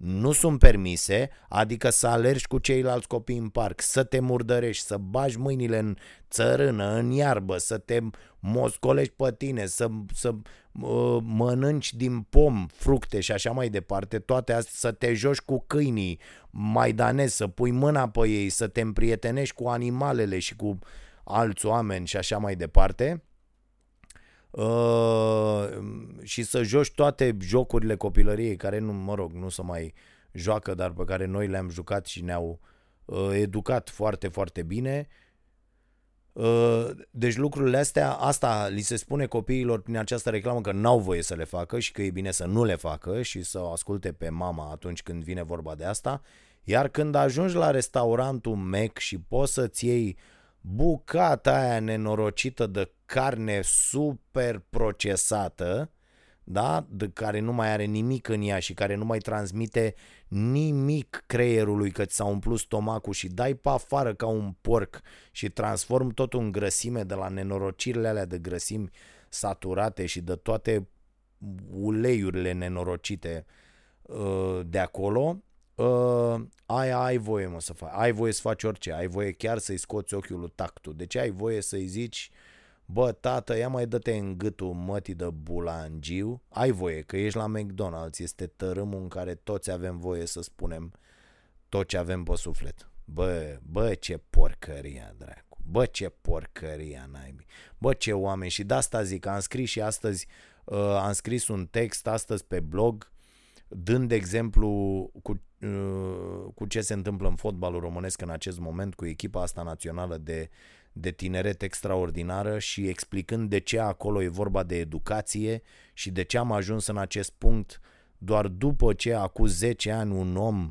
nu sunt permise, adică să alergi cu ceilalți copii în parc, să te murdărești, să bagi mâinile în țărână, în iarbă, să te moscolești pe tine, să, să uh, mănânci din pom fructe și așa mai departe, toate astea, să te joci cu câinii maidanezi, să pui mâna pe ei, să te împrietenești cu animalele și cu alți oameni și așa mai departe, Uh, și să joci toate jocurile copilăriei care nu, mă rog, nu se mai joacă, dar pe care noi le-am jucat și ne-au uh, educat foarte, foarte bine. Uh, deci lucrurile astea, asta li se spune copiilor prin această reclamă că n-au voie să le facă și că e bine să nu le facă și să o asculte pe mama atunci când vine vorba de asta. Iar când ajungi la restaurantul Mac și poți să-ți iei bucata aia nenorocită de carne super procesată, da? de care nu mai are nimic în ea și care nu mai transmite nimic creierului că ți s-a umplut stomacul și dai pe afară ca un porc și transform totul în grăsime de la nenorocirile alea de grăsimi saturate și de toate uleiurile nenorocite uh, de acolo, uh, aia ai voie mă să faci, ai voie să faci orice, ai voie chiar să-i scoți ochiul lui tactul, deci ai voie să-i zici Bă, tată, ia mai dă-te în gâtul mătii de bulangiu. Ai voie, că ești la McDonald's. Este tărâmul în care toți avem voie să spunem tot ce avem pe suflet. Bă, bă, ce porcăria, dracu. Bă, ce porcăria, naibii. Bă, ce oameni. Și de asta zic, am scris și astăzi, uh, am scris un text astăzi pe blog, dând exemplu cu, uh, cu ce se întâmplă în fotbalul românesc în acest moment cu echipa asta națională de de tineret extraordinară și explicând de ce acolo e vorba de educație și de ce am ajuns în acest punct doar după ce acum 10 ani un om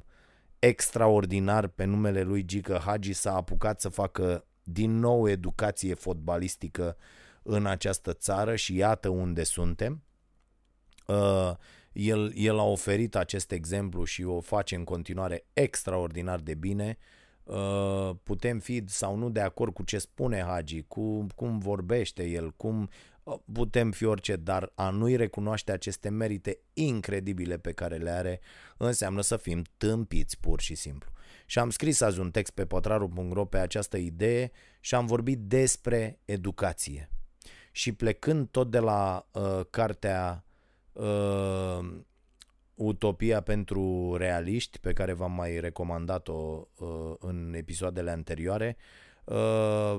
extraordinar pe numele lui Gică Hagi s-a apucat să facă din nou educație fotbalistică în această țară și iată unde suntem. Uh, el, el a oferit acest exemplu și o face în continuare extraordinar de bine. Uh, Uh, putem fi sau nu de acord cu ce spune Hagi, cu cum vorbește el, cum uh, putem fi orice, dar a nu-i recunoaște aceste merite incredibile pe care le are înseamnă să fim tâmpiți pur și simplu. Și am scris azi un text pe potraru.ro pe această idee și am vorbit despre educație. Și plecând tot de la uh, cartea uh, Utopia pentru realiști, pe care v-am mai recomandat-o uh, în episoadele anterioare, uh,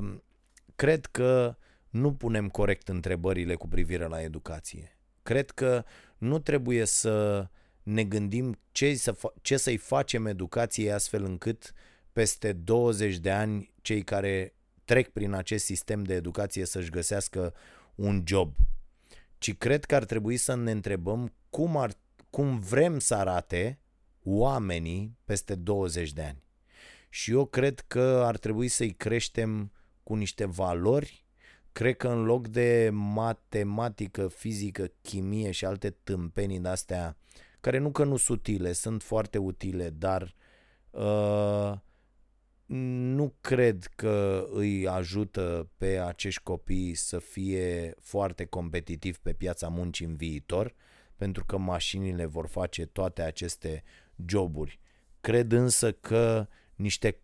cred că nu punem corect întrebările cu privire la educație. Cred că nu trebuie să ne gândim ce, să fa- ce să-i facem educației astfel încât peste 20 de ani cei care trec prin acest sistem de educație să-și găsească un job. Ci cred că ar trebui să ne întrebăm cum ar cum vrem să arate oamenii peste 20 de ani. Și eu cred că ar trebui să-i creștem cu niște valori. Cred că în loc de matematică, fizică, chimie și alte tâmpenii de-astea, care nu că nu sunt utile, sunt foarte utile, dar uh, nu cred că îi ajută pe acești copii să fie foarte competitivi pe piața muncii în viitor pentru că mașinile vor face toate aceste joburi. Cred însă că niște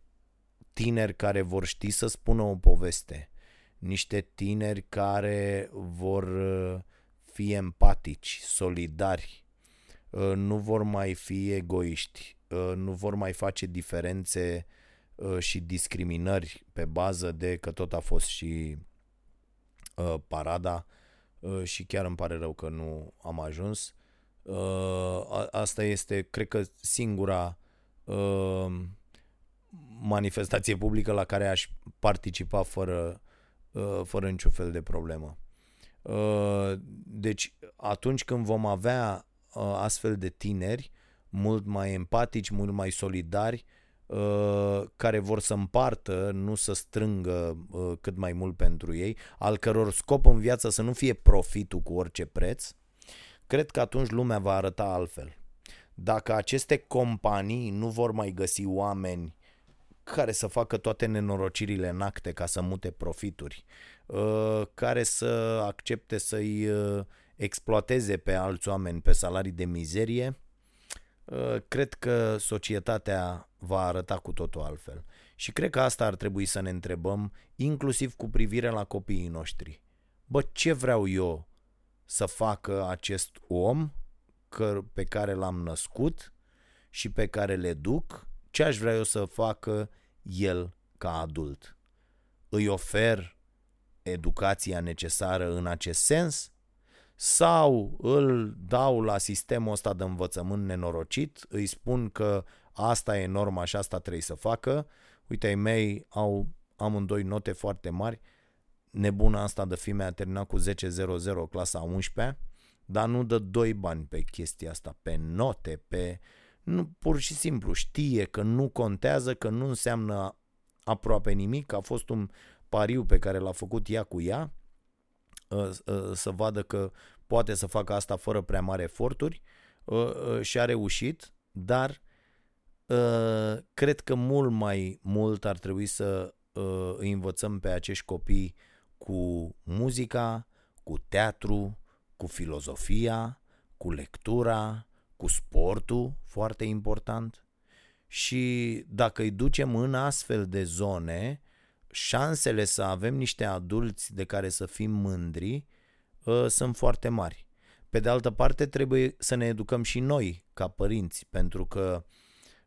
tineri care vor ști să spună o poveste, niște tineri care vor uh, fi empatici, solidari, uh, nu vor mai fi egoiști, uh, nu vor mai face diferențe și discriminări pe bază de că tot a fost și parada Uh, și chiar îmi pare rău că nu am ajuns. Uh, asta este, cred că, singura uh, manifestație publică la care aș participa fără, fără niciun fel de problemă. Deci, atunci când vom avea astfel de tineri, mult mai empatici, mult mai solidari, uh, care vor să împartă, nu să strângă uh, cât mai mult pentru ei, al căror scop în viață să nu fie profitul cu orice preț, cred că atunci lumea va arăta altfel. Dacă aceste companii nu vor mai găsi oameni care să facă toate nenorocirile în acte ca să mute profituri, uh, care să accepte să-i uh, exploateze pe alți oameni pe salarii de mizerie, uh, cred că societatea va arăta cu totul altfel. Și cred că asta ar trebui să ne întrebăm, inclusiv cu privire la copiii noștri. Bă, ce vreau eu să facă acest om pe care l-am născut și pe care le duc ce aș vrea eu să facă el ca adult? Îi ofer educația necesară în acest sens? Sau îl dau la sistemul ăsta de învățământ nenorocit, îi spun că asta e norma și asta trebuie să facă, uite, ai mei au amândoi note foarte mari, nebuna asta de fime a terminat cu 10.00 clasa 11 dar nu dă doi bani pe chestia asta, pe note, pe nu, pur și simplu știe că nu contează, că nu înseamnă aproape nimic, a fost un pariu pe care l-a făcut ea cu ea, ă, ă, să vadă că poate să facă asta fără prea mari eforturi. Ă, și a reușit, dar cred că mult mai mult ar trebui să îi învățăm pe acești copii cu muzica, cu teatru, cu filozofia, cu lectura, cu sportul, foarte important. Și dacă îi ducem în astfel de zone, șansele să avem niște adulți de care să fim mândri uh, sunt foarte mari. Pe de altă parte, trebuie să ne educăm și noi, ca părinți, pentru că,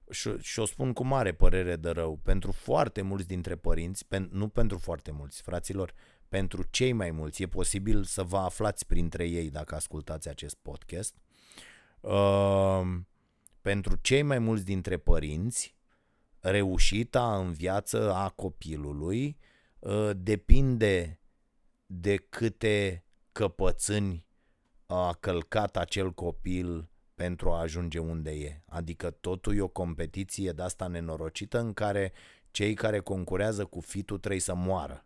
și, și o spun cu mare părere de rău, pentru foarte mulți dintre părinți, pen, nu pentru foarte mulți, fraților, pentru cei mai mulți, e posibil să vă aflați printre ei dacă ascultați acest podcast, uh, pentru cei mai mulți dintre părinți, reușita în viață a copilului uh, depinde de câte căpățâni a călcat acel copil pentru a ajunge unde e. Adică totul e o competiție de asta nenorocită în care cei care concurează cu fitul trebuie să moară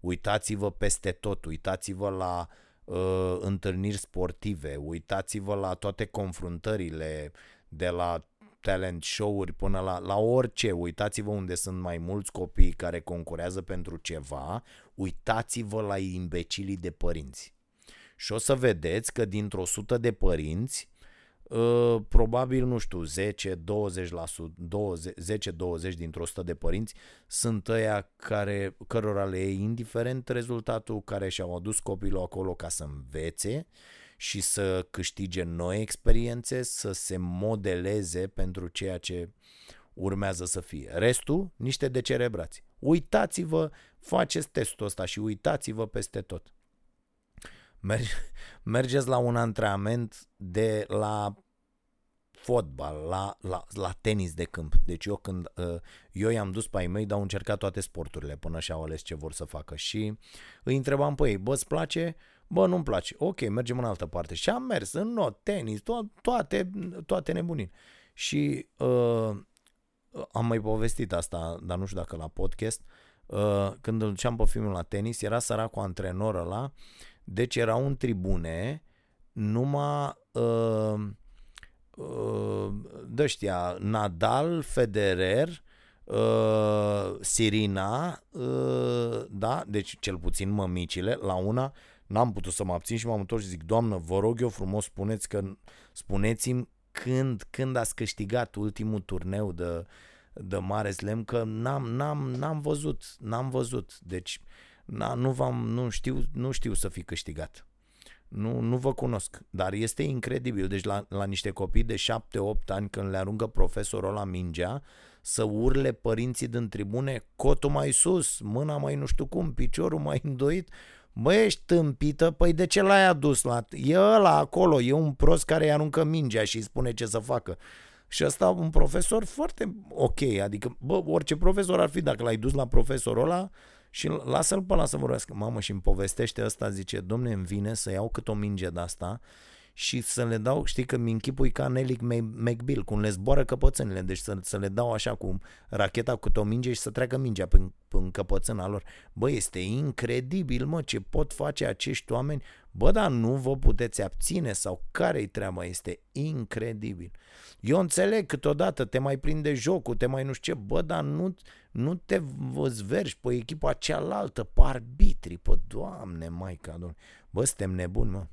uitați-vă peste tot, uitați-vă la uh, întâlniri sportive, uitați-vă la toate confruntările de la talent show-uri până la, la orice, uitați-vă unde sunt mai mulți copii care concurează pentru ceva, uitați-vă la imbecilii de părinți. Și o să vedeți că dintr-o sută de părinți, Uh, probabil, nu știu, 10, 20 10-20 dintr-o 100 de părinți sunt ăia care, cărora le e indiferent rezultatul, care și-au adus copilul acolo ca să învețe și să câștige noi experiențe, să se modeleze pentru ceea ce urmează să fie. Restul, niște decerebrați. Uitați-vă, faceți testul ăsta și uitați-vă peste tot. Merge, mergeți la un antrenament de la fotbal, la, la, la tenis de câmp. Deci eu când uh, eu i-am dus pe ai mei, dar au încercat toate sporturile până și-au ales ce vor să facă și îi întrebam pe ei, bă, îți place? Bă, nu-mi place. Ok, mergem în altă parte. Și am mers în not, tenis, to- toate, toate nebunii. Și uh, am mai povestit asta, dar nu știu dacă la podcast, uh, când îl duceam pe filmul la tenis, era săracul antrenor ăla, deci erau în tribune numai uh, uh, dăștia, Nadal, Federer, uh, Sirina, uh, da, deci cel puțin mămicile, la una n-am putut să mă abțin și m-am întors și zic, doamnă, vă rog eu frumos, spuneți că, spuneți-mi când, când ați câștigat ultimul turneu de, de Mare Slam, că n-am, n-am, n-am văzut, n-am văzut, deci na, nu, v-am, nu, știu, nu știu să fi câștigat. Nu, nu vă cunosc, dar este incredibil. Deci la, la niște copii de 7-8 ani când le aruncă profesorul la mingea, să urle părinții din tribune, cotul mai sus, mâna mai nu știu cum, piciorul mai îndoit. Bă, ești tâmpită? Păi de ce l-ai adus la... E ăla acolo, e un prost care îi aruncă mingea și îi spune ce să facă. Și ăsta un profesor foarte ok, adică, bă, orice profesor ar fi, dacă l-ai dus la profesorul ăla, și lasă-l pe ăla să vorbească. Mamă, și îmi povestește ăsta, zice, domne, îmi vine să iau cât o minge de asta și să le dau, știi că mi închipui ca Nelly McBill, cum le zboară căpățânile, deci să, să le dau așa cu racheta cu o minge și să treacă mingea prin, prin căpățâna lor. Bă, este incredibil, mă, ce pot face acești oameni. Bă, dar nu vă puteți abține sau care-i treaba? Este incredibil. Eu înțeleg câteodată te mai prinde jocul, te mai nu știu ce, bă, dar nu, nu te văzvergi pe echipa cealaltă, pe arbitri, pe doamne, mai ca Bă, suntem nebuni, mă.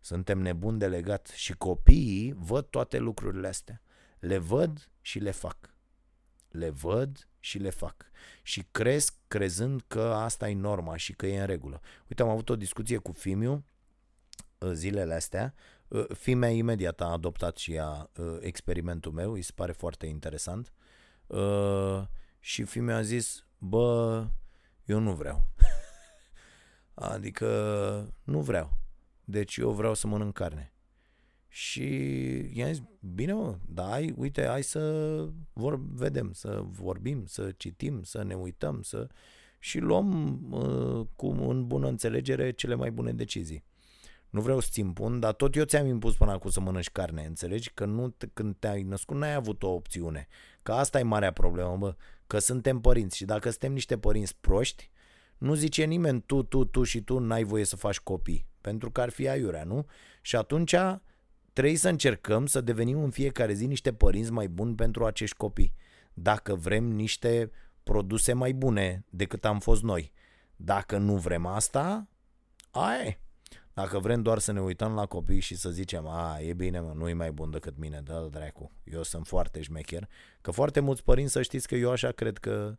Suntem nebuni de legat și copiii văd toate lucrurile astea. Le văd și le fac. Le văd și le fac. Și cresc crezând că asta e norma și că e în regulă. Uite, am avut o discuție cu Fimiu uh, zilele astea. Uh, Fimea imediat a adoptat și ea uh, experimentul meu, îi se pare foarte interesant. Și Fimea a zis, bă, eu nu vreau. adică nu vreau. Deci eu vreau să mănânc carne. Și i-am zis, bine mă, da, ai, uite, hai să vor, vedem, să vorbim, să citim, să ne uităm, să... Și luăm uh, cu în bună înțelegere cele mai bune decizii. Nu vreau să-ți impun, dar tot eu ți-am impus până acum să mănânci carne, înțelegi? Că nu, când te-ai născut n-ai avut o opțiune. Că asta e marea problemă, bă, că suntem părinți și dacă suntem niște părinți proști, nu zice nimeni tu, tu, tu și tu n-ai voie să faci copii pentru că ar fi aiurea, nu? Și atunci trebuie să încercăm să devenim în fiecare zi niște părinți mai buni pentru acești copii. Dacă vrem niște produse mai bune decât am fost noi. Dacă nu vrem asta, aia Dacă vrem doar să ne uităm la copii și să zicem, a, e bine mă, nu e mai bun decât mine, dă dracu, eu sunt foarte șmecher, că foarte mulți părinți să știți că eu așa cred că,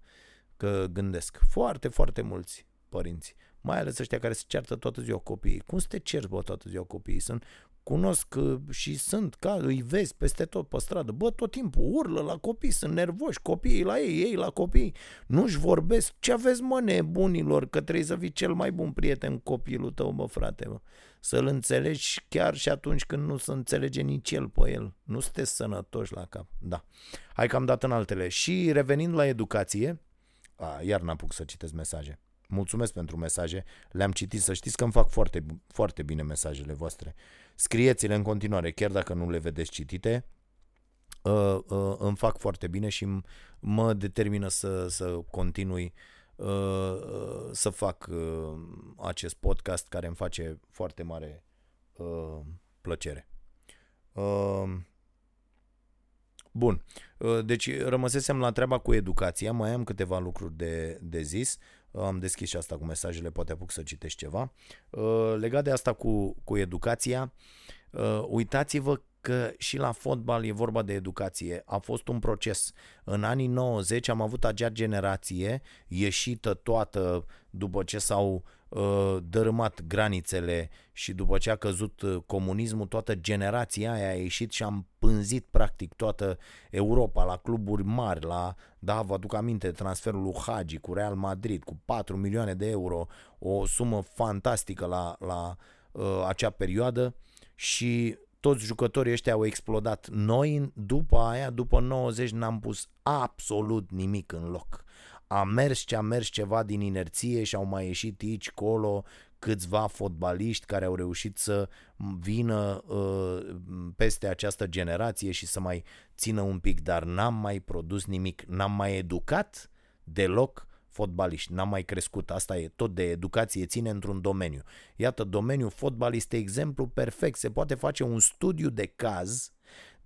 că gândesc. Foarte, foarte mulți părinți mai ales ăștia care se ceartă toată ziua copiii. Cum să te cerți, bă, toată ziua copiii? Sunt, cunosc uh, și sunt, ca îi vezi peste tot pe stradă, bă, tot timpul urlă la copii, sunt nervoși, copiii la ei, ei la copii, nu-și vorbesc, ce aveți mă nebunilor, că trebuie să fii cel mai bun prieten copilul tău, mă frate, mă. Să-l înțelegi chiar și atunci când nu se înțelege nici el pe el. Nu sunteți sănătoși la cap. Da. Hai că am dat în altele. Și revenind la educație, a, iar n-apuc să citesc mesaje. Mulțumesc pentru mesaje, le-am citit, să știți că îmi fac foarte, foarte bine mesajele voastre. Scrieți-le în continuare, chiar dacă nu le vedeți citite, uh, uh, îmi fac foarte bine și mă determină să, să continui uh, uh, să fac uh, acest podcast care îmi face foarte mare uh, plăcere. Uh, Bun. Uh, deci rămăsesem la treaba cu educația, mai am câteva lucruri de, de zis. Am deschis și asta cu mesajele, poate apuc să citești ceva. Uh, legat de asta cu, cu educația, uh, uitați-vă că și la fotbal e vorba de educație. A fost un proces. În anii 90 am avut acea generație ieșită toată după ce s-au uh, dărâmat granițele și după ce a căzut uh, comunismul, toată generația aia a ieșit și am pânzit practic toată Europa la cluburi mari, la, da, vă aduc aminte, transferul lui Hagi cu Real Madrid cu 4 milioane de euro, o sumă fantastică la, la uh, acea perioadă și toți jucătorii ăștia au explodat. Noi, după aia, după 90, n-am pus absolut nimic în loc. A mers ce a mers ceva din inerție și au mai ieșit aici, colo, câțiva fotbaliști care au reușit să vină uh, peste această generație și să mai țină un pic, dar n-am mai produs nimic, n-am mai educat deloc fotbaliști, n-am mai crescut, asta e tot de educație, ține într-un domeniu. Iată, domeniul fotbal este exemplu perfect, se poate face un studiu de caz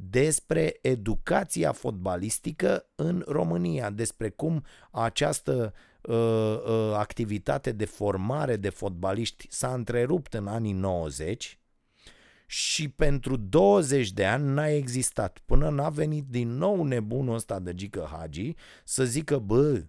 despre educația fotbalistică în România, despre cum această uh, uh, activitate de formare de fotbaliști s-a întrerupt în anii 90 și pentru 20 de ani n-a existat, până n-a venit din nou nebunul ăsta de Gică Hagi să zică, bă,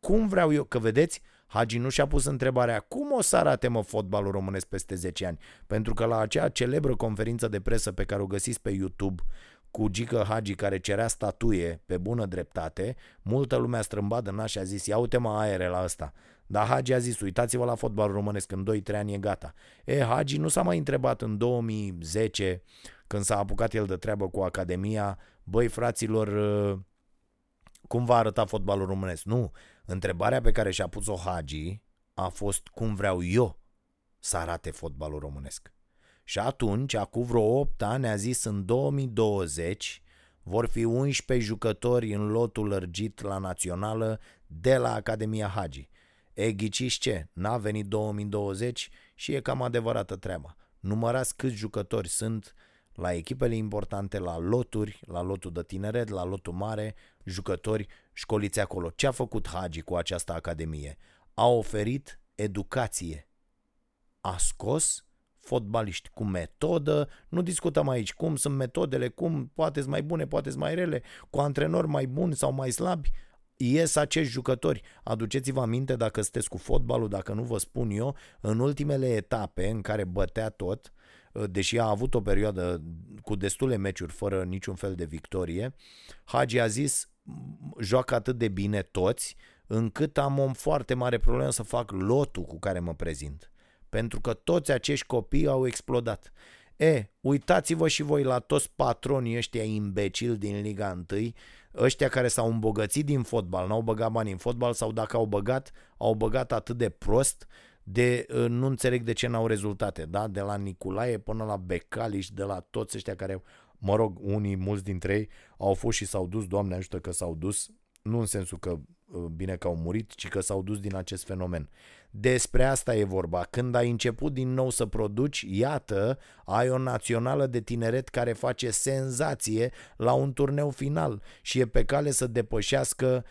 cum vreau eu, că vedeți, Hagi nu și-a pus întrebarea cum o să arate mă fotbalul românesc peste 10 ani, pentru că la acea celebră conferință de presă pe care o găsiți pe YouTube cu Gică Hagi care cerea statuie pe bună dreptate, multă lume a strâmbat în și a zis ia uite mă aere la ăsta. Dar Hagi a zis uitați-vă la fotbalul românesc, în 2-3 ani e gata. E, Hagi nu s-a mai întrebat în 2010 când s-a apucat el de treabă cu Academia, băi fraților, cum va arăta fotbalul românesc? Nu, Întrebarea pe care și-a pus-o Hagi a fost cum vreau eu să arate fotbalul românesc. Și atunci, acum vreo 8 ani, a zis în 2020 vor fi 11 jucători în lotul lărgit la națională de la Academia Hagi. E ghiciți ce? N-a venit 2020 și e cam adevărată treaba. Numărați câți jucători sunt la echipele importante, la loturi, la lotul de tineret, la lotul mare, jucători școliți acolo. Ce a făcut Hagi cu această academie? A oferit educație. A scos fotbaliști cu metodă, nu discutăm aici cum sunt metodele, cum poate mai bune, poate mai rele, cu antrenori mai buni sau mai slabi, ies acești jucători. Aduceți-vă aminte dacă sunteți cu fotbalul, dacă nu vă spun eu, în ultimele etape în care bătea tot, deși a avut o perioadă cu destule meciuri fără niciun fel de victorie, Hagi a zis joacă atât de bine toți, încât am o foarte mare problemă să fac lotul cu care mă prezint. Pentru că toți acești copii au explodat. E, uitați-vă și voi la toți patronii ăștia imbecili din Liga 1, ăștia care s-au îmbogățit din fotbal, n-au băgat bani în fotbal sau dacă au băgat, au băgat atât de prost de uh, nu înțeleg de ce n-au rezultate, da? De la Nicolae până la Becaliș, de la toți ăștia care, mă rog, unii, mulți dintre ei au fost și s-au dus, Doamne ajută că s-au dus, nu în sensul că uh, bine că au murit, ci că s-au dus din acest fenomen. Despre asta e vorba. Când ai început din nou să produci, iată, ai o națională de tineret care face senzație la un turneu final și e pe cale să depășească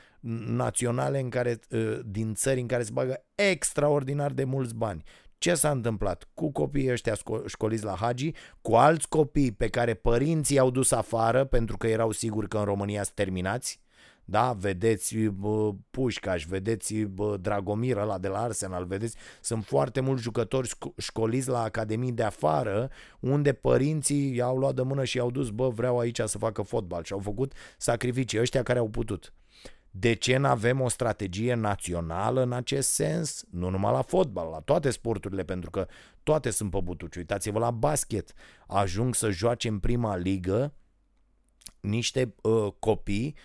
naționale în care, ă, din țări în care se bagă extraordinar de mulți bani. Ce s-a întâmplat? Cu copiii ăștia școliți la Hagi, cu alți copii pe care părinții i-au dus afară pentru că erau siguri că în România sunt terminați, da, vedeți bă, Pușcaș, vedeți bă, Dragomir ăla de la Arsenal, vedeți, sunt foarte mulți jucători școliți la academii de afară, unde părinții i-au luat de mână și i-au dus, bă, vreau aici să facă fotbal. Și au făcut sacrificii, ăștia care au putut. De ce nu avem o strategie națională în acest sens? Nu numai la fotbal, la toate sporturile, pentru că toate sunt pe butuci. Uitați-vă la basket. Ajung să joace în prima ligă niște uh, copii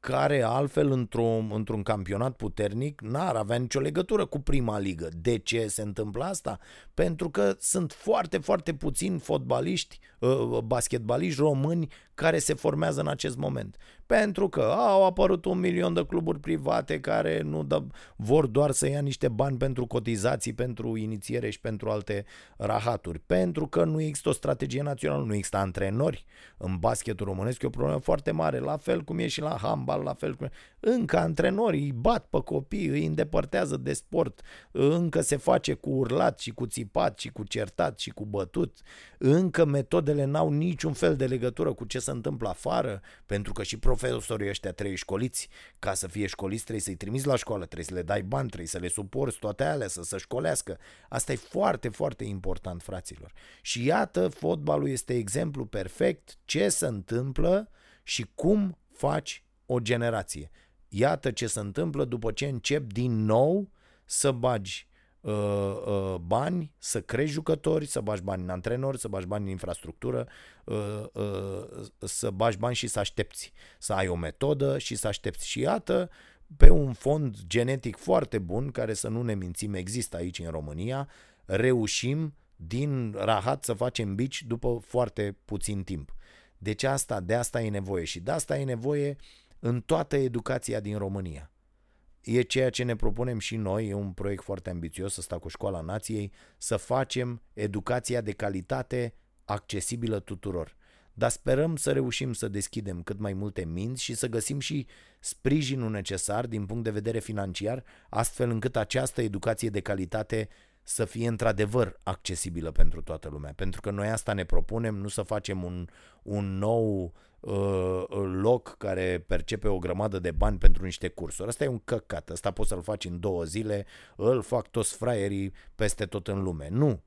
care altfel într-un, într-un campionat puternic n-ar avea nicio legătură cu prima ligă. De ce se întâmplă asta? Pentru că sunt foarte, foarte puțini fotbaliști, uh, basketbaliști români care se formează în acest moment. Pentru că au apărut un milion de cluburi private care nu dă, vor doar să ia niște bani pentru cotizații, pentru inițiere și pentru alte rahaturi. Pentru că nu există o strategie națională, nu există antrenori. În basketul românesc e o problemă foarte mare, la fel cum e și la handbal, la fel cum... Încă antrenorii îi bat pe copii, îi îndepărtează de sport, încă se face cu urlat și cu țipat și cu certat și cu bătut, încă metodele n-au niciun fel de legătură cu ce se întâmplă afară, pentru că și profesorii ăștia trebuie școliți. Ca să fie școliți trebuie să-i trimiți la școală, trebuie să le dai bani, trebuie să le suporți toate alea, să se școlească. Asta e foarte, foarte important, fraților. Și iată, fotbalul este exemplu perfect ce se întâmplă și cum faci o generație. Iată ce se întâmplă după ce încep din nou să bagi uh, uh, bani, să crești jucători, să bagi bani în antrenori, să bagi bani în infrastructură, uh, uh, să bagi bani și să aștepți, să ai o metodă și să aștepți. Și iată, pe un fond genetic foarte bun, care să nu ne mințim există aici în România, reușim din rahat să facem bici după foarte puțin timp. Deci asta, de asta e nevoie și de asta e nevoie în toată educația din România e ceea ce ne propunem și noi, e un proiect foarte ambițios, ăsta cu Școala Nației, să facem educația de calitate accesibilă tuturor. Dar sperăm să reușim să deschidem cât mai multe minți și să găsim și sprijinul necesar din punct de vedere financiar, astfel încât această educație de calitate să fie într-adevăr accesibilă pentru toată lumea. Pentru că noi asta ne propunem, nu să facem un, un nou uh, loc care percepe o grămadă de bani pentru niște cursuri. Asta e un căcat, asta poți să-l faci în două zile, îl fac toți fraierii peste tot în lume. Nu.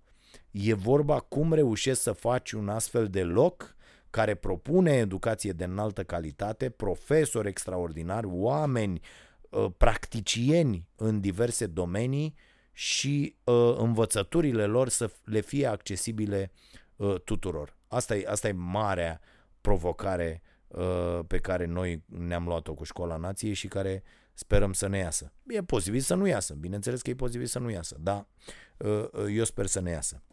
E vorba cum reușești să faci un astfel de loc care propune educație de înaltă calitate, profesori extraordinari, oameni uh, practicieni în diverse domenii și uh, învățăturile lor să le fie accesibile uh, tuturor. Asta e, asta e marea provocare uh, pe care noi ne-am luat-o cu Școala Nației și care sperăm să ne iasă. E posibil să nu iasă, bineînțeles că e posibil să nu iasă, dar uh, uh, eu sper să ne iasă.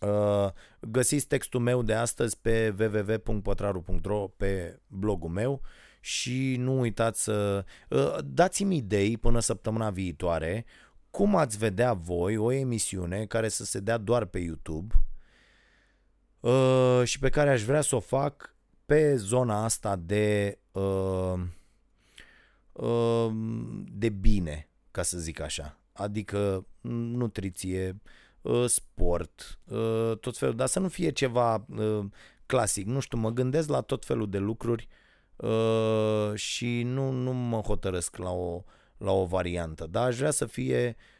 Uh, găsiți textul meu de astăzi pe www.pătraru.ro pe blogul meu și nu uitați să uh, dați-mi idei până săptămâna viitoare cum ați vedea voi o emisiune care să se dea doar pe YouTube uh, și pe care aș vrea să o fac pe zona asta de uh, uh, de bine, ca să zic așa. Adică nutriție, uh, sport, uh, tot felul, dar să nu fie ceva uh, clasic. Nu știu, mă gândesc la tot felul de lucruri uh, și nu, nu mă hotărăsc la o, la o variantă, dar aș vrea să fie uh,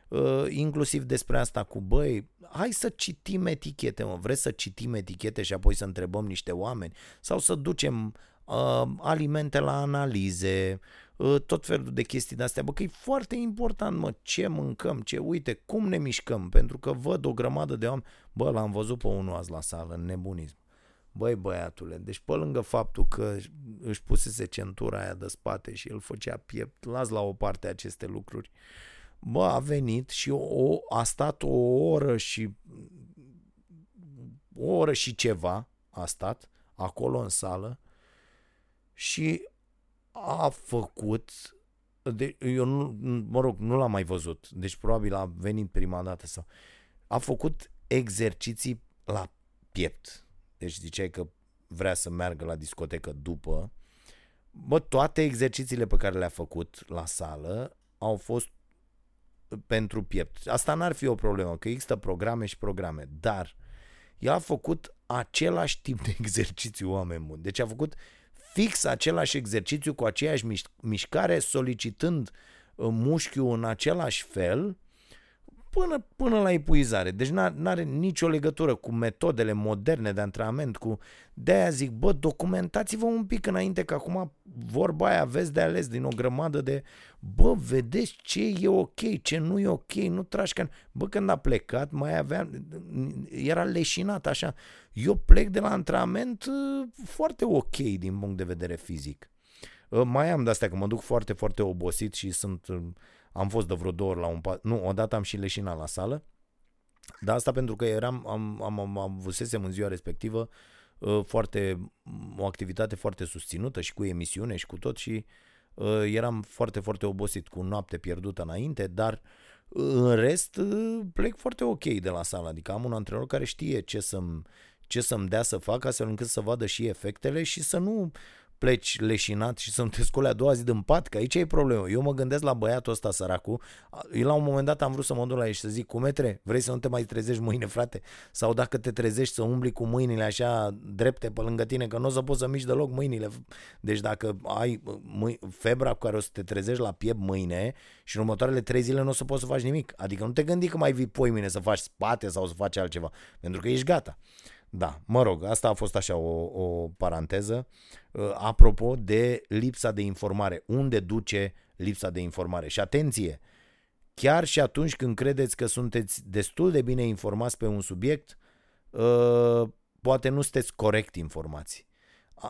inclusiv despre asta cu băi, hai să citim etichete, mă, vreți să citim etichete și apoi să întrebăm niște oameni? Sau să ducem uh, alimente la analize, uh, tot felul de chestii de-astea, bă, că e foarte important, mă, ce mâncăm, ce, uite, cum ne mișcăm, pentru că văd o grămadă de oameni, bă, l-am văzut pe unul azi la sală, în nebunism. Băi băiatule, deci pe lângă faptul că își pusese centura aia de spate și îl făcea piept, las la o parte aceste lucruri, bă, a venit și o, a stat o oră și o oră și ceva a stat acolo în sală și a făcut de, eu nu, mă rog, nu l-am mai văzut, deci probabil a venit prima dată sau a făcut exerciții la piept. Deci ziceai că vrea să meargă la discotecă după. Bă, toate exercițiile pe care le-a făcut la sală au fost pentru piept. Asta n-ar fi o problemă, că există programe și programe, dar el a făcut același tip de exercițiu, oameni buni. Deci a făcut fix același exercițiu cu aceeași mișcare, solicitând uh, mușchiul în același fel până, până la epuizare. Deci nu are nicio legătură cu metodele moderne de antrenament, cu de-aia zic, bă, documentați-vă un pic înainte, că acum vorba aia aveți de ales din o grămadă de, bă, vedeți ce e ok, ce nu e ok, nu tragi ca... Bă, când a plecat, mai avea, era leșinat așa. Eu plec de la antrenament uh, foarte ok din punct de vedere fizic. Uh, mai am de-astea că mă duc foarte, foarte obosit și sunt uh, am fost de vreo două ori la un pat. Nu, odată am și leșinat la sală. Dar asta pentru că eram, am, am, am, am văzusem în ziua respectivă uh, foarte, o activitate foarte susținută și cu emisiune și cu tot și uh, eram foarte, foarte obosit cu noapte pierdută înainte, dar uh, în rest plec foarte ok de la sală, adică am un antrenor care știe ce să-mi, ce să-mi dea să fac astfel încât să vadă și efectele și să nu pleci leșinat și să-mi te scoli a doua zi din pat, că aici e problemă. Eu mă gândesc la băiatul ăsta săracu, la un moment dat am vrut să mă duc la el și să zic, cu metre, vrei să nu te mai trezești mâine, frate? Sau dacă te trezești să umbli cu mâinile așa drepte pe lângă tine, că nu o să poți să miști deloc mâinile. Deci dacă ai mâini, febra cu care o să te trezești la piept mâine și în următoarele trei zile nu o să poți să faci nimic. Adică nu te gândi că mai vii poi mine să faci spate sau să faci altceva, pentru că ești gata. Da, mă rog, asta a fost așa o, o paranteză. Uh, apropo de lipsa de informare, unde duce lipsa de informare? Și atenție, chiar și atunci când credeți că sunteți destul de bine informați pe un subiect, uh, poate nu sunteți corect informați.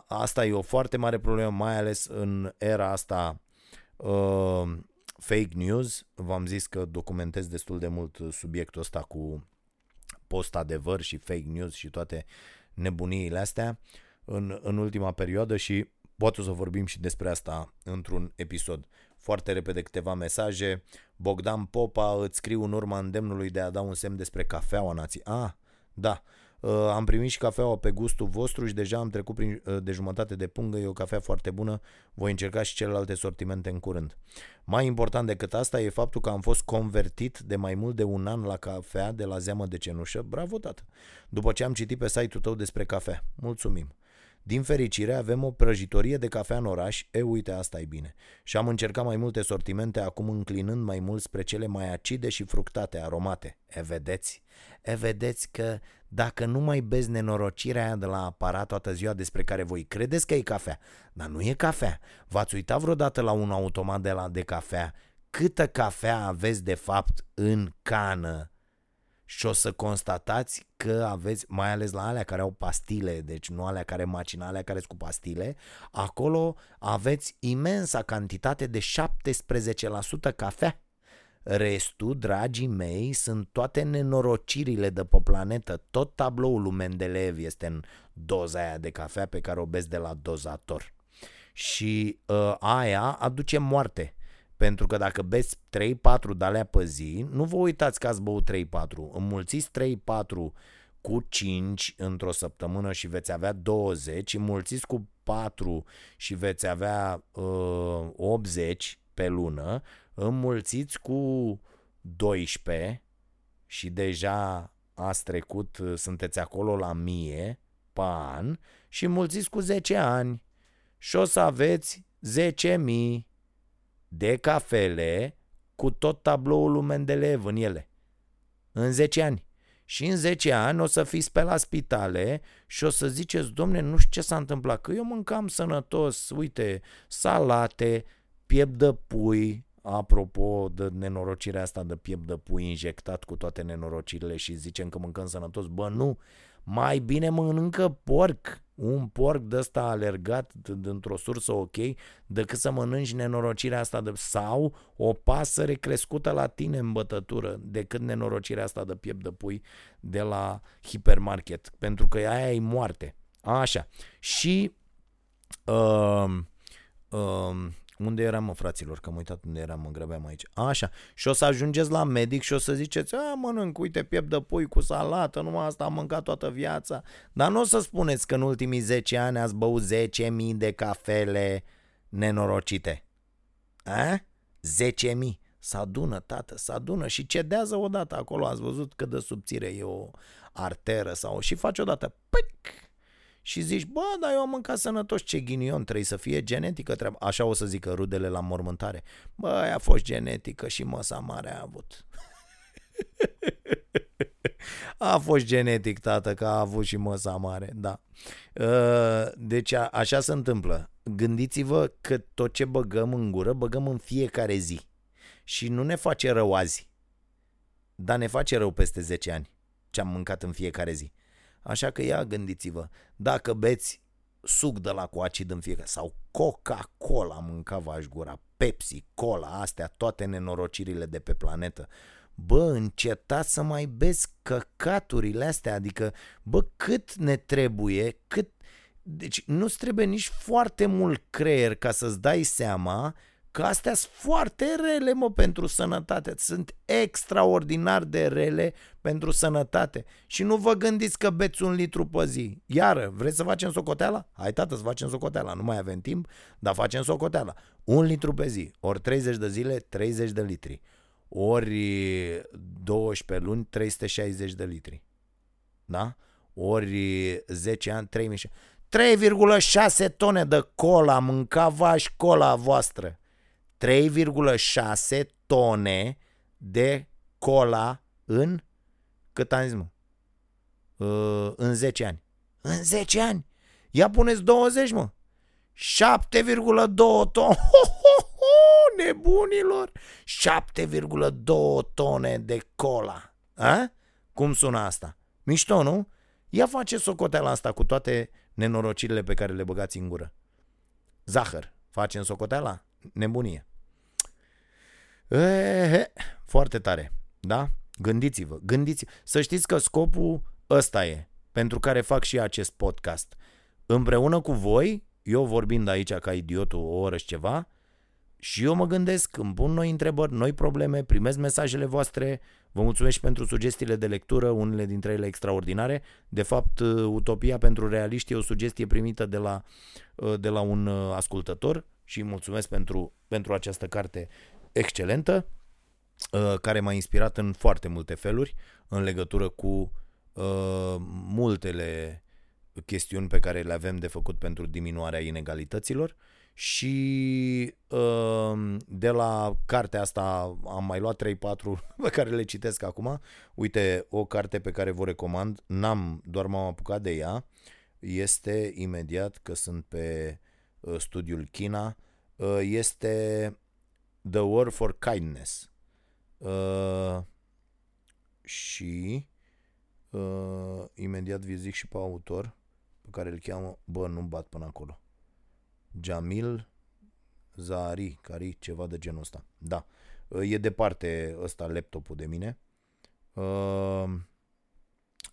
Asta e o foarte mare problemă, mai ales în era asta uh, fake news. V-am zis că documentez destul de mult subiectul ăsta cu post-adevăr și fake news și toate nebuniile astea în, în ultima perioadă și poate să vorbim și despre asta într-un episod. Foarte repede câteva mesaje. Bogdan Popa, îți scriu în urma îndemnului de a da un semn despre cafeaua nații. Ah, da. Uh, am primit și cafeaua pe gustul vostru și deja am trecut prin, uh, de jumătate de pungă, e o cafea foarte bună, voi încerca și celelalte sortimente în curând. Mai important decât asta e faptul că am fost convertit de mai mult de un an la cafea de la zeamă de cenușă, bravo tată, după ce am citit pe site-ul tău despre cafea. Mulțumim! Din fericire avem o prăjitorie de cafea în oraș, e uite asta e bine. Și am încercat mai multe sortimente, acum înclinând mai mult spre cele mai acide și fructate, aromate. E vedeți? E vedeți că dacă nu mai bezi nenorocirea aia de la aparat toată ziua despre care voi credeți că e cafea, dar nu e cafea. V-ați uitat vreodată la un automat de la de cafea? Câtă cafea aveți de fapt în cană? Și o să constatați că aveți, mai ales la alea care au pastile, deci nu alea care macină, alea care sunt cu pastile, acolo aveți imensa cantitate de 17% cafea. Restul, dragii mei, sunt toate nenorocirile de pe planetă. Tot tabloul lui Mendeleev este în doza aia de cafea pe care o bezi de la dozator. Și uh, aia aduce moarte. Pentru că dacă beți 3-4 de alea pe zi, nu vă uitați că ați băut 3-4. Înmulțiți 3-4 cu 5 într-o săptămână și veți avea 20, înmulțiți cu 4 și veți avea uh, 80 pe lună, înmulțiți cu 12 și deja ați trecut, sunteți acolo la 1000 pe an și înmulțiți cu 10 ani și o să aveți 10.000 de cafele cu tot tabloul lui Mendeleev în ele. În 10 ani. Și în 10 ani o să fiți pe la spitale și o să ziceți, domne, nu știu ce s-a întâmplat, că eu mâncam sănătos, uite, salate, piept de pui, apropo de nenorocirea asta de piept de pui injectat cu toate nenorocirile și zicem că mâncăm sănătos, bă, nu, mai bine mănâncă porc, un porc de ăsta alergat dintr-o sursă ok, decât să mănânci nenorocirea asta de, sau o pasăre crescută la tine în bătătură, decât nenorocirea asta de piept de pui de la hipermarket, pentru că aia e moarte. Așa. Și uh, uh, unde eram, mă, fraților? Că am uitat unde eram, mă grăbeam aici. Așa. Și o să ajungeți la medic și o să ziceți, a, mănânc, uite, piept de pui cu salată, numai asta am mâncat toată viața. Dar nu o să spuneți că în ultimii 10 ani ați băut 10.000 de cafele nenorocite. A? 10.000. Să adună, tată, să adună și cedează odată acolo. Ați văzut cât de subțire e o arteră sau și face odată. Pic! Și zici, bă, dar eu am mâncat sănătos, ce ghinion, trebuie să fie genetică treaba. Așa o să zică rudele la mormântare. Bă, a fost genetică și măsa mare a avut. a fost genetic, tată, că a avut și măsa mare, da. Ă, deci a, așa se întâmplă. Gândiți-vă că tot ce băgăm în gură, băgăm în fiecare zi. Și nu ne face rău azi, dar ne face rău peste 10 ani ce am mâncat în fiecare zi. Așa că ia gândiți-vă, dacă beți suc de la cu acid în fiecare sau Coca-Cola mânca v gura, Pepsi, Cola, astea, toate nenorocirile de pe planetă. Bă, încetați să mai beți căcaturile astea, adică, bă, cât ne trebuie, cât... Deci nu-ți trebuie nici foarte mult creier ca să-ți dai seama că astea sunt foarte rele, mă, pentru sănătate. Sunt extraordinar de rele pentru sănătate. Și nu vă gândiți că beți un litru pe zi. Iară, vreți să facem socoteala? Hai, tată, să facem socoteala. Nu mai avem timp, dar facem socoteala. Un litru pe zi. Ori 30 de zile, 30 de litri. Ori 12 luni, 360 de litri. Da? Ori 10 ani, 3.6 tone de cola mâncava și cola voastră. 3,6 tone de cola în cât ani zis, mă? Uh, în 10 ani. În 10 ani. Ia puneți 20, mă. 7,2 tone. nebunilor. 7,2 tone de cola. A? Cum sună asta? Mișto, nu? Ia face socoteala asta cu toate nenorocirile pe care le băgați în gură. Zahăr. Facem socoteala? Nebunie. Ehe, foarte tare. Da? Gândiți-vă, gândiți Să știți că scopul ăsta e, pentru care fac și acest podcast. Împreună cu voi, eu vorbind aici ca idiotul o oră și ceva, și eu mă gândesc, îmi pun noi întrebări, noi probleme, primesc mesajele voastre, vă mulțumesc și pentru sugestiile de lectură, unele dintre ele extraordinare. De fapt, Utopia pentru realiști e o sugestie primită de la, de la un ascultător și mulțumesc pentru, pentru această carte excelentă, uh, care m-a inspirat în foarte multe feluri în legătură cu uh, multele chestiuni pe care le avem de făcut pentru diminuarea inegalităților și uh, de la cartea asta am mai luat 3-4 pe care le citesc acum. Uite, o carte pe care vă recomand, n-am, doar m-am apucat de ea, este imediat că sunt pe studiul China, este The War for Kindness. Uh, și uh, imediat vi zic și pe autor pe care îl cheamă, bă, nu bat până acolo. Jamil Zari, care ceva de genul ăsta. Da. Uh, e departe ăsta laptopul de mine. Uh,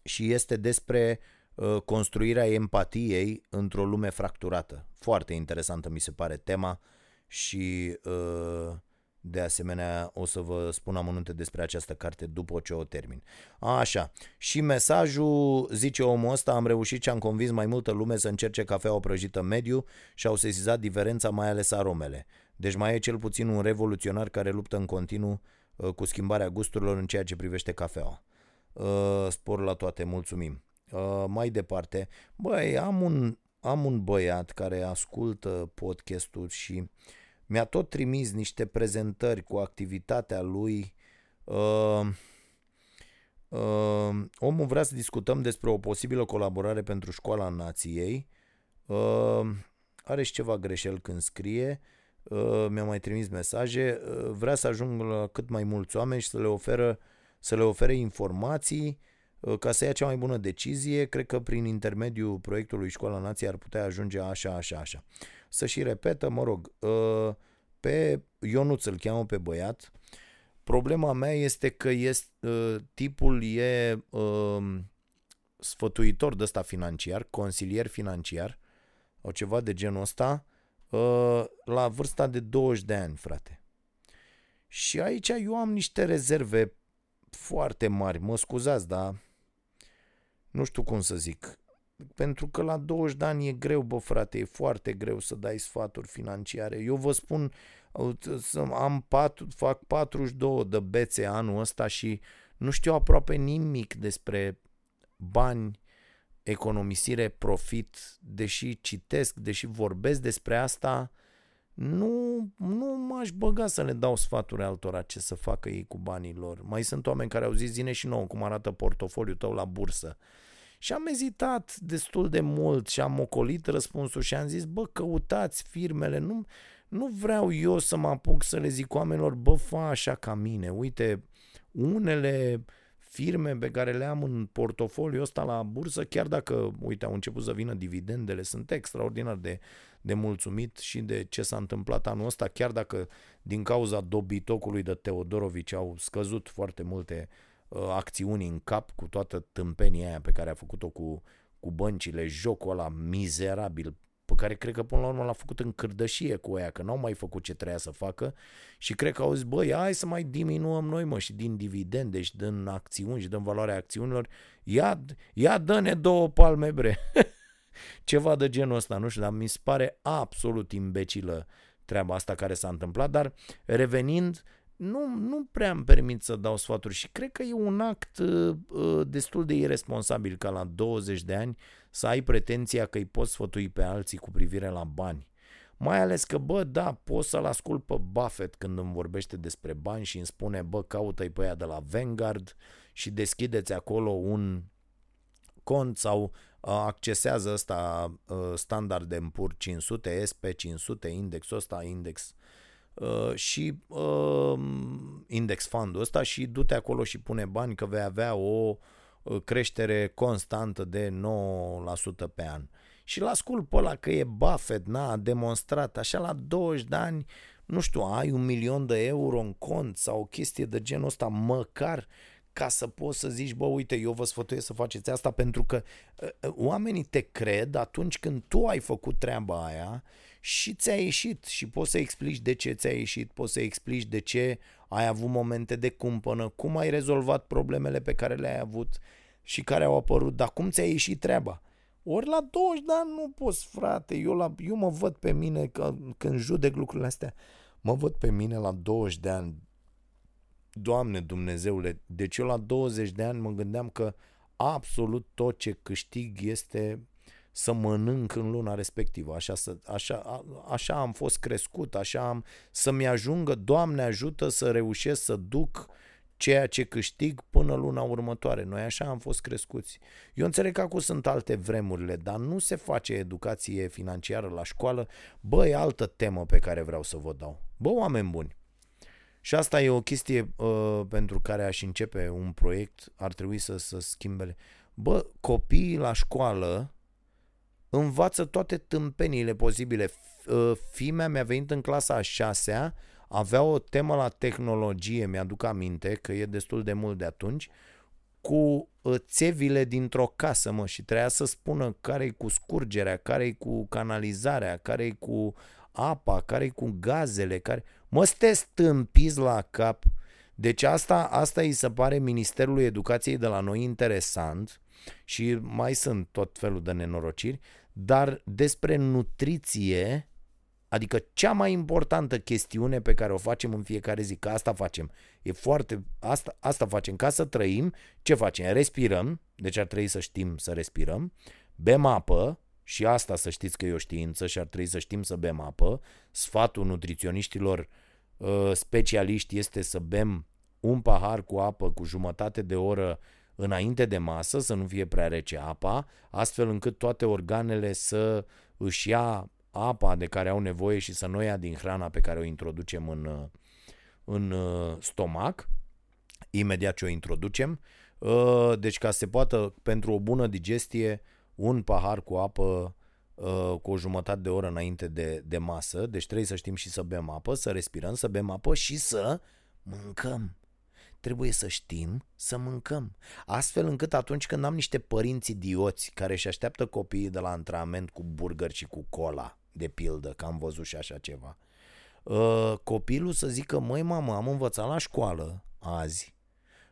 și este despre uh, construirea empatiei într-o lume fracturată. Foarte interesantă mi se pare tema și uh, de asemenea, o să vă spun amănunte despre această carte după ce o termin. Așa, și mesajul, zice omul ăsta, am reușit și am convins mai multă lume să încerce cafea o prăjită mediu și au sesizat diferența, mai ales aromele. Deci mai e cel puțin un revoluționar care luptă în continuu uh, cu schimbarea gusturilor în ceea ce privește cafeaua. Uh, spor la toate, mulțumim. Uh, mai departe, băi, am un, am un băiat care ascultă podcastul și uh, mi-a tot trimis niște prezentări cu activitatea lui. Uh, uh, omul vrea să discutăm despre o posibilă colaborare pentru școala nației. Uh, are și ceva greșel când scrie. Uh, mi-a mai trimis mesaje. Uh, vrea să ajung la cât mai mulți oameni și să le oferă să le ofere informații uh, ca să ia cea mai bună decizie. Cred că prin intermediul proiectului Școala Nației ar putea ajunge așa, așa, așa să și repetă, mă rog, uh, pe Ionuț îl cheamă pe băiat. Problema mea este că este, uh, tipul e uh, sfătuitor de ăsta financiar, consilier financiar, o ceva de genul ăsta, la vârsta de 20 de ani, frate. Și aici eu am niște rezerve foarte mari, mă scuzați, dar nu știu cum să zic. Pentru că la 20 de ani e greu, bă frate, e foarte greu să dai sfaturi financiare. Eu vă spun, am patru, fac 42 de bețe anul ăsta și nu știu aproape nimic despre bani, economisire, profit, deși citesc, deși vorbesc despre asta, nu, nu m-aș băga să le dau sfaturi altora ce să facă ei cu banii lor. Mai sunt oameni care au zis, zine și nouă cum arată portofoliul tău la bursă. Și am ezitat destul de mult și am ocolit răspunsul și am zis, bă, căutați firmele, nu, nu vreau eu să mă apuc să le zic oamenilor, bă, fă așa ca mine. Uite, unele firme pe care le am în portofoliu ăsta la bursă, chiar dacă, uite, au început să vină dividendele, sunt extraordinar de, de mulțumit și de ce s-a întâmplat anul ăsta, chiar dacă din cauza dobitocului de Teodorovici au scăzut foarte multe uh, Uh, acțiuni în cap cu toată tâmpenia aia pe care a făcut-o cu, cu băncile, jocul ăla mizerabil pe care cred că până la urmă l-a făcut în cârdășie cu ea, că n-au mai făcut ce trebuia să facă. Și cred că au zis, băi, hai să mai diminuăm noi, mă, și din dividende și din acțiuni și din valoarea acțiunilor, ia, ia dă-ne două palme, bre. Ceva de genul ăsta, nu știu, dar mi se pare absolut imbecilă treaba asta care s-a întâmplat, dar revenind, nu, nu prea îmi permit să dau sfaturi și cred că e un act uh, uh, destul de irresponsabil ca la 20 de ani să ai pretenția că îi poți sfătui pe alții cu privire la bani. Mai ales că, bă, da, pot să-l ascult pe Buffett când îmi vorbește despre bani și îmi spune, bă, caută-i pe ea de la Vanguard și deschideți acolo un cont sau uh, accesează ăsta uh, Standard Poor's 500, SP500, indexul ăsta, index Uh, și uh, index fundul ăsta și du-te acolo și pune bani că vei avea o uh, creștere constantă de 9% pe an. Și la ascult pe ăla că e Buffett, n-a demonstrat așa la 20 de ani, nu știu, ai un milion de euro în cont sau o chestie de genul ăsta, măcar ca să poți să zici, bă, uite, eu vă sfătuiesc să faceți asta pentru că uh, oamenii te cred atunci când tu ai făcut treaba aia și ți-a ieșit și poți să explici de ce ți-a ieșit, poți să explici de ce ai avut momente de cumpănă, cum ai rezolvat problemele pe care le-ai avut și care au apărut, dar cum ți-a ieșit treaba. Ori la 20 de ani nu poți, frate, eu, la, eu mă văd pe mine că, când judec lucrurile astea, mă văd pe mine la 20 de ani, Doamne Dumnezeule, deci eu la 20 de ani mă gândeam că absolut tot ce câștig este să mănânc în luna respectivă. Așa, să, așa, a, așa am fost crescut, așa am să-mi ajungă, Doamne ajută să reușesc să duc ceea ce câștig până luna următoare. Noi așa am fost crescuți. Eu înțeleg că acum sunt alte vremurile, dar nu se face educație financiară la școală. Bă, e altă temă pe care vreau să vă dau. Bă, oameni buni, și asta e o chestie uh, pentru care aș începe un proiect, ar trebui să, să schimbe. Bă, copiii la școală învață toate tâmpenile posibile. Ă, fimea mi-a venit în clasa a șasea, avea o temă la tehnologie, mi-aduc aminte că e destul de mult de atunci, cu uh, țevile dintr-o casă, mă, și trebuia să spună care-i cu scurgerea, care-i cu canalizarea, care-i cu apa, care-i cu gazele, care... Mă, ste stâmpiți la cap. Deci asta, asta îi se pare Ministerului Educației de la noi interesant și mai sunt tot felul de nenorociri, dar despre nutriție, adică cea mai importantă chestiune pe care o facem în fiecare zi, că asta facem, e foarte, asta, asta facem, ca să trăim, ce facem? Respirăm, deci ar trebui să știm să respirăm, bem apă, și asta să știți că e o știință și ar trebui să știm să bem apă. Sfatul nutriționiștilor uh, specialiști este să bem un pahar cu apă cu jumătate de oră înainte de masă, să nu fie prea rece apa, astfel încât toate organele să își ia apa de care au nevoie și să nu ia din hrana pe care o introducem în, uh, în uh, stomac, imediat ce o introducem. Deci ca să se poată, pentru o bună digestie, un pahar cu apă uh, cu o jumătate de oră înainte de, de masă, deci trebuie să știm și să bem apă, să respirăm, să bem apă și să mâncăm. Trebuie să știm să mâncăm. Astfel încât atunci când am niște părinți idioți care își așteaptă copiii de la antrenament cu burger și cu cola, de pildă, că am văzut și așa ceva, uh, copilul să zică, măi mamă, am învățat la școală azi,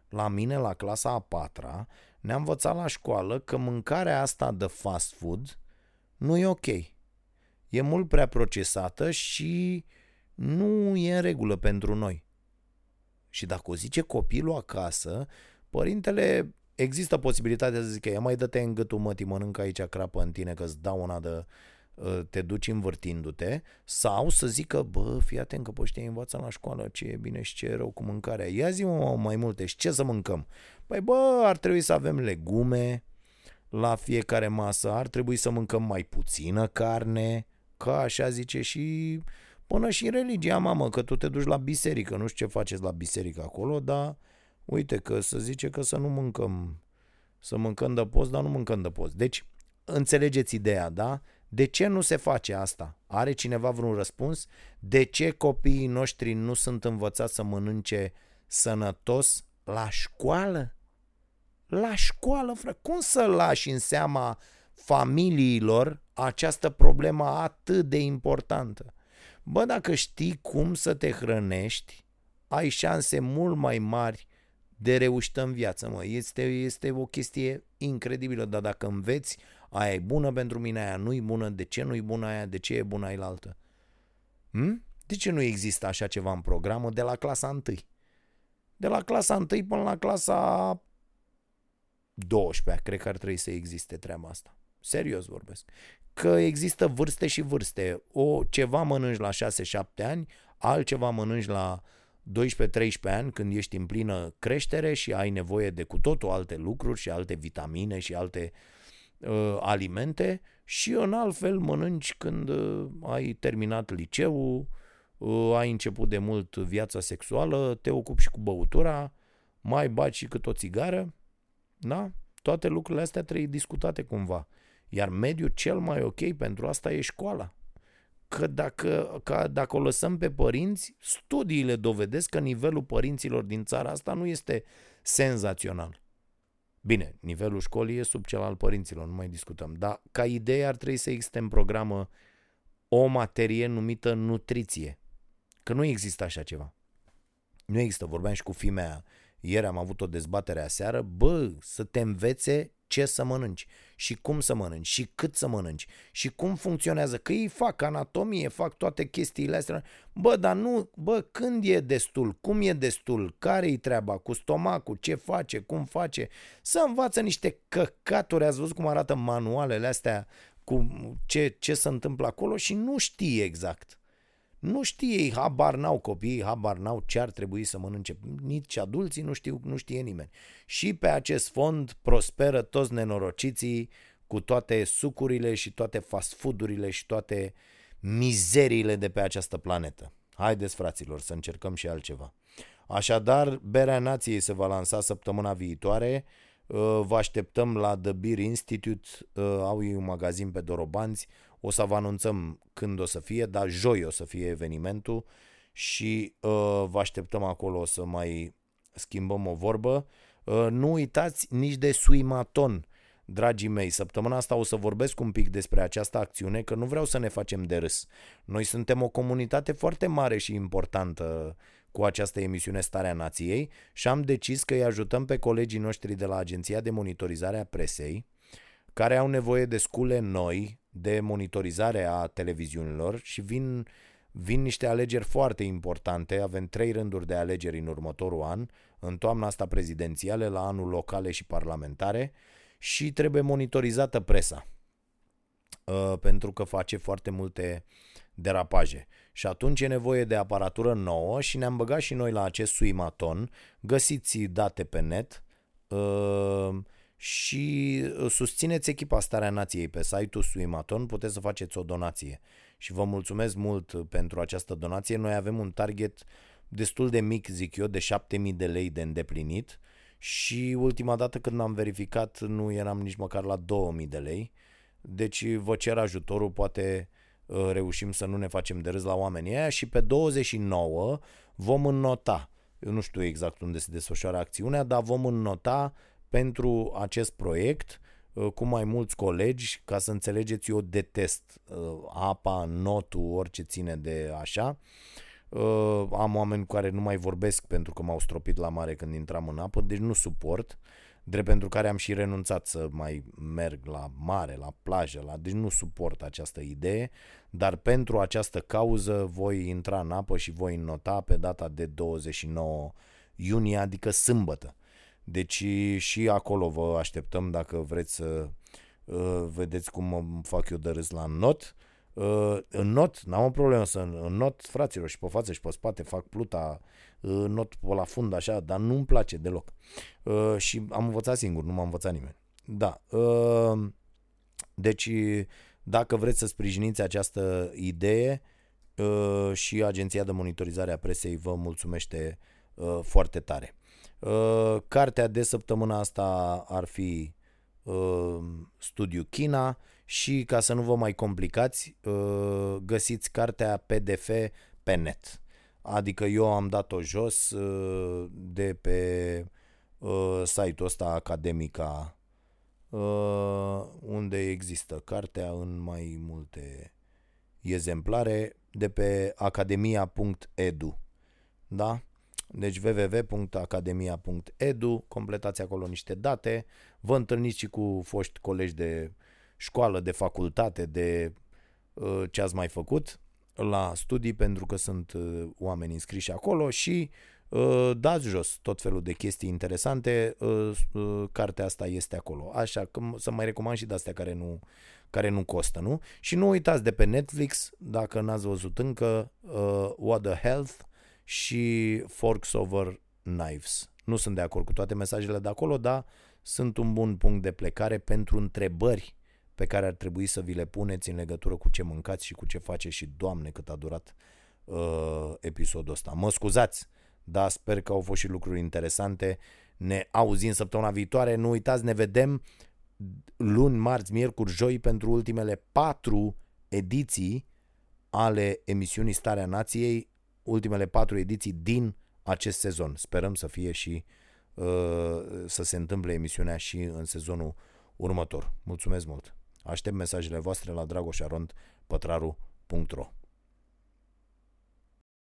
la mine la clasa a patra, ne-a învățat la școală că mâncarea asta de fast food nu e ok. E mult prea procesată și nu e în regulă pentru noi. Și dacă o zice copilul acasă, părintele există posibilitatea să zică, ia mai dă-te în gâtul mătii, mănâncă aici crapă în tine că-ți dau una de Uh, te duci învârtindu-te sau să zică, bă, fii atent că pe ăștia învață la școală ce e bine și ce e rău cu mâncarea. Ia zi mai multe și ce să mâncăm? Păi bă, ar trebui să avem legume la fiecare masă, ar trebui să mâncăm mai puțină carne, ca așa zice și până și religia, mamă, că tu te duci la biserică, nu știu ce faceți la biserică acolo, dar uite că să zice că să nu mâncăm, să mâncăm de post, dar nu mâncăm de post. Deci, înțelegeți ideea, da? De ce nu se face asta? Are cineva vreun răspuns? De ce copiii noștri nu sunt învățați să mănânce sănătos la școală? La școală, fră. Cum să lași în seama familiilor această problemă atât de importantă? Bă, dacă știi cum să te hrănești, ai șanse mult mai mari de reușită în viață, mă. Este, este o chestie incredibilă, dar dacă înveți aia e bună pentru mine, aia nu e bună, de ce nu e bună aia, de ce e bună aia altă? Hm? De ce nu există așa ceva în programă de la clasa 1? De la clasa 1 până la clasa 12, cred că ar trebui să existe treaba asta. Serios vorbesc. Că există vârste și vârste. O, ceva mănânci la 6-7 ani, altceva mănânci la 12-13 ani când ești în plină creștere și ai nevoie de cu totul alte lucruri și alte vitamine și alte uh, uh, alimente și în alt fel mănânci când uh, ai terminat liceul, uh, ai început de mult viața sexuală, te ocupi și cu băutura, mai baci și cât o țigară, da? Toate lucrurile astea trebuie discutate cumva. Iar mediul cel mai ok pentru asta e școala. Că dacă, că dacă o lăsăm pe părinți, studiile dovedesc că nivelul părinților din țara asta nu este senzațional. Bine, nivelul școlii e sub cel al părinților, nu mai discutăm, dar ca idee ar trebui să existe în programă o materie numită nutriție. Că nu există așa ceva. Nu există, vorbeam și cu fimea ieri am avut o dezbatere aseară, bă, să te învețe ce să mănânci și cum să mănânci și cât să mănânci și cum funcționează, că ei fac anatomie, fac toate chestiile astea. Bă, dar nu, bă, când e destul, cum e destul, care-i treaba cu stomacul, ce face, cum face, să învață niște căcaturi, ați văzut cum arată manualele astea, cu ce, ce se întâmplă acolo și nu știe exact. Nu știe ei, habar n-au copiii, habar n-au ce ar trebui să mănânce. Nici adulții nu știu, nu știe nimeni. Și pe acest fond prosperă toți nenorociții cu toate sucurile și toate fast food-urile și toate mizeriile de pe această planetă. Haideți, fraților, să încercăm și altceva. Așadar, Berea Nației se va lansa săptămâna viitoare. Uh, vă așteptăm la The Beer Institute, uh, au ei un magazin pe Dorobanți, o să vă anunțăm când o să fie, dar joi o să fie evenimentul și uh, vă așteptăm acolo să mai schimbăm o vorbă. Uh, nu uitați nici de Suimaton, dragii mei. Săptămâna asta o să vorbesc un pic despre această acțiune, că nu vreau să ne facem de râs. Noi suntem o comunitate foarte mare și importantă cu această emisiune Starea Nației și am decis că îi ajutăm pe colegii noștri de la Agenția de Monitorizare a Presei, care au nevoie de scule noi de monitorizare a televiziunilor și vin, vin niște alegeri foarte importante. Avem trei rânduri de alegeri în următorul an, în toamna asta prezidențiale, la anul locale și parlamentare și trebuie monitorizată presa uh, pentru că face foarte multe derapaje. Și atunci e nevoie de aparatură nouă și ne-am băgat și noi la acest suimaton. Găsiți date pe net uh, și susțineți echipa Starea Nației pe site-ul Suimaton, puteți să faceți o donație. Și vă mulțumesc mult pentru această donație. Noi avem un target destul de mic, zic eu, de 7000 de lei de îndeplinit și ultima dată când am verificat nu eram nici măcar la 2000 de lei. Deci vă cer ajutorul, poate uh, reușim să nu ne facem de râs la oamenii aia și pe 29 vom înnota. Eu nu știu exact unde se desfășoară acțiunea, dar vom înnota pentru acest proiect uh, cu mai mulți colegi, ca să înțelegeți, eu detest uh, apa, notul, orice ține de așa. Uh, am oameni cu care nu mai vorbesc pentru că m-au stropit la mare când intram în apă, deci nu suport, drept pentru care am și renunțat să mai merg la mare, la plajă, la... deci nu suport această idee, dar pentru această cauză voi intra în apă și voi nota pe data de 29 iunie, adică sâmbătă. Deci și acolo vă așteptăm dacă vreți să uh, vedeți cum fac eu de râs la not. Uh, în not, n-am o problemă să în not, fraților, și pe față și pe spate fac pluta uh, not pe la fund așa, dar nu-mi place deloc. Uh, și am învățat singur, nu m-a învățat nimeni. Da. Uh, deci, dacă vreți să sprijiniți această idee uh, și Agenția de Monitorizare a Presei vă mulțumește uh, foarte tare. Uh, cartea de săptămâna asta ar fi uh, Studiu China și ca să nu vă mai complicați, uh, găsiți cartea PDF pe net. Adică eu am dat-o jos uh, de pe uh, site-ul ăsta Academica uh, unde există cartea în mai multe exemplare de pe academia.edu. Da? Deci www.academia.edu, completați acolo niște date, vă întâlniți și cu foști colegi de școală, de facultate, de uh, ce ați mai făcut la studii, pentru că sunt uh, oameni înscriși acolo și uh, dați jos tot felul de chestii interesante, uh, uh, cartea asta este acolo. Așa că să mai recomand și de astea care nu, care nu costă, nu? Și nu uitați de pe Netflix, dacă n-ați văzut încă, uh, What the Health, și Forks Over Knives. Nu sunt de acord cu toate mesajele de acolo, dar sunt un bun punct de plecare pentru întrebări pe care ar trebui să vi le puneți în legătură cu ce mâncați și cu ce face și, Doamne, cât a durat uh, episodul ăsta. Mă scuzați, dar sper că au fost și lucruri interesante. Ne auzim săptămâna viitoare. Nu uitați, ne vedem luni, marți, miercuri, joi pentru ultimele patru ediții ale emisiunii Starea Nației ultimele patru ediții din acest sezon. Sperăm să fie și uh, să se întâmple emisiunea și în sezonul următor. Mulțumesc mult! Aștept mesajele voastre la dragoșarondpătraru.ro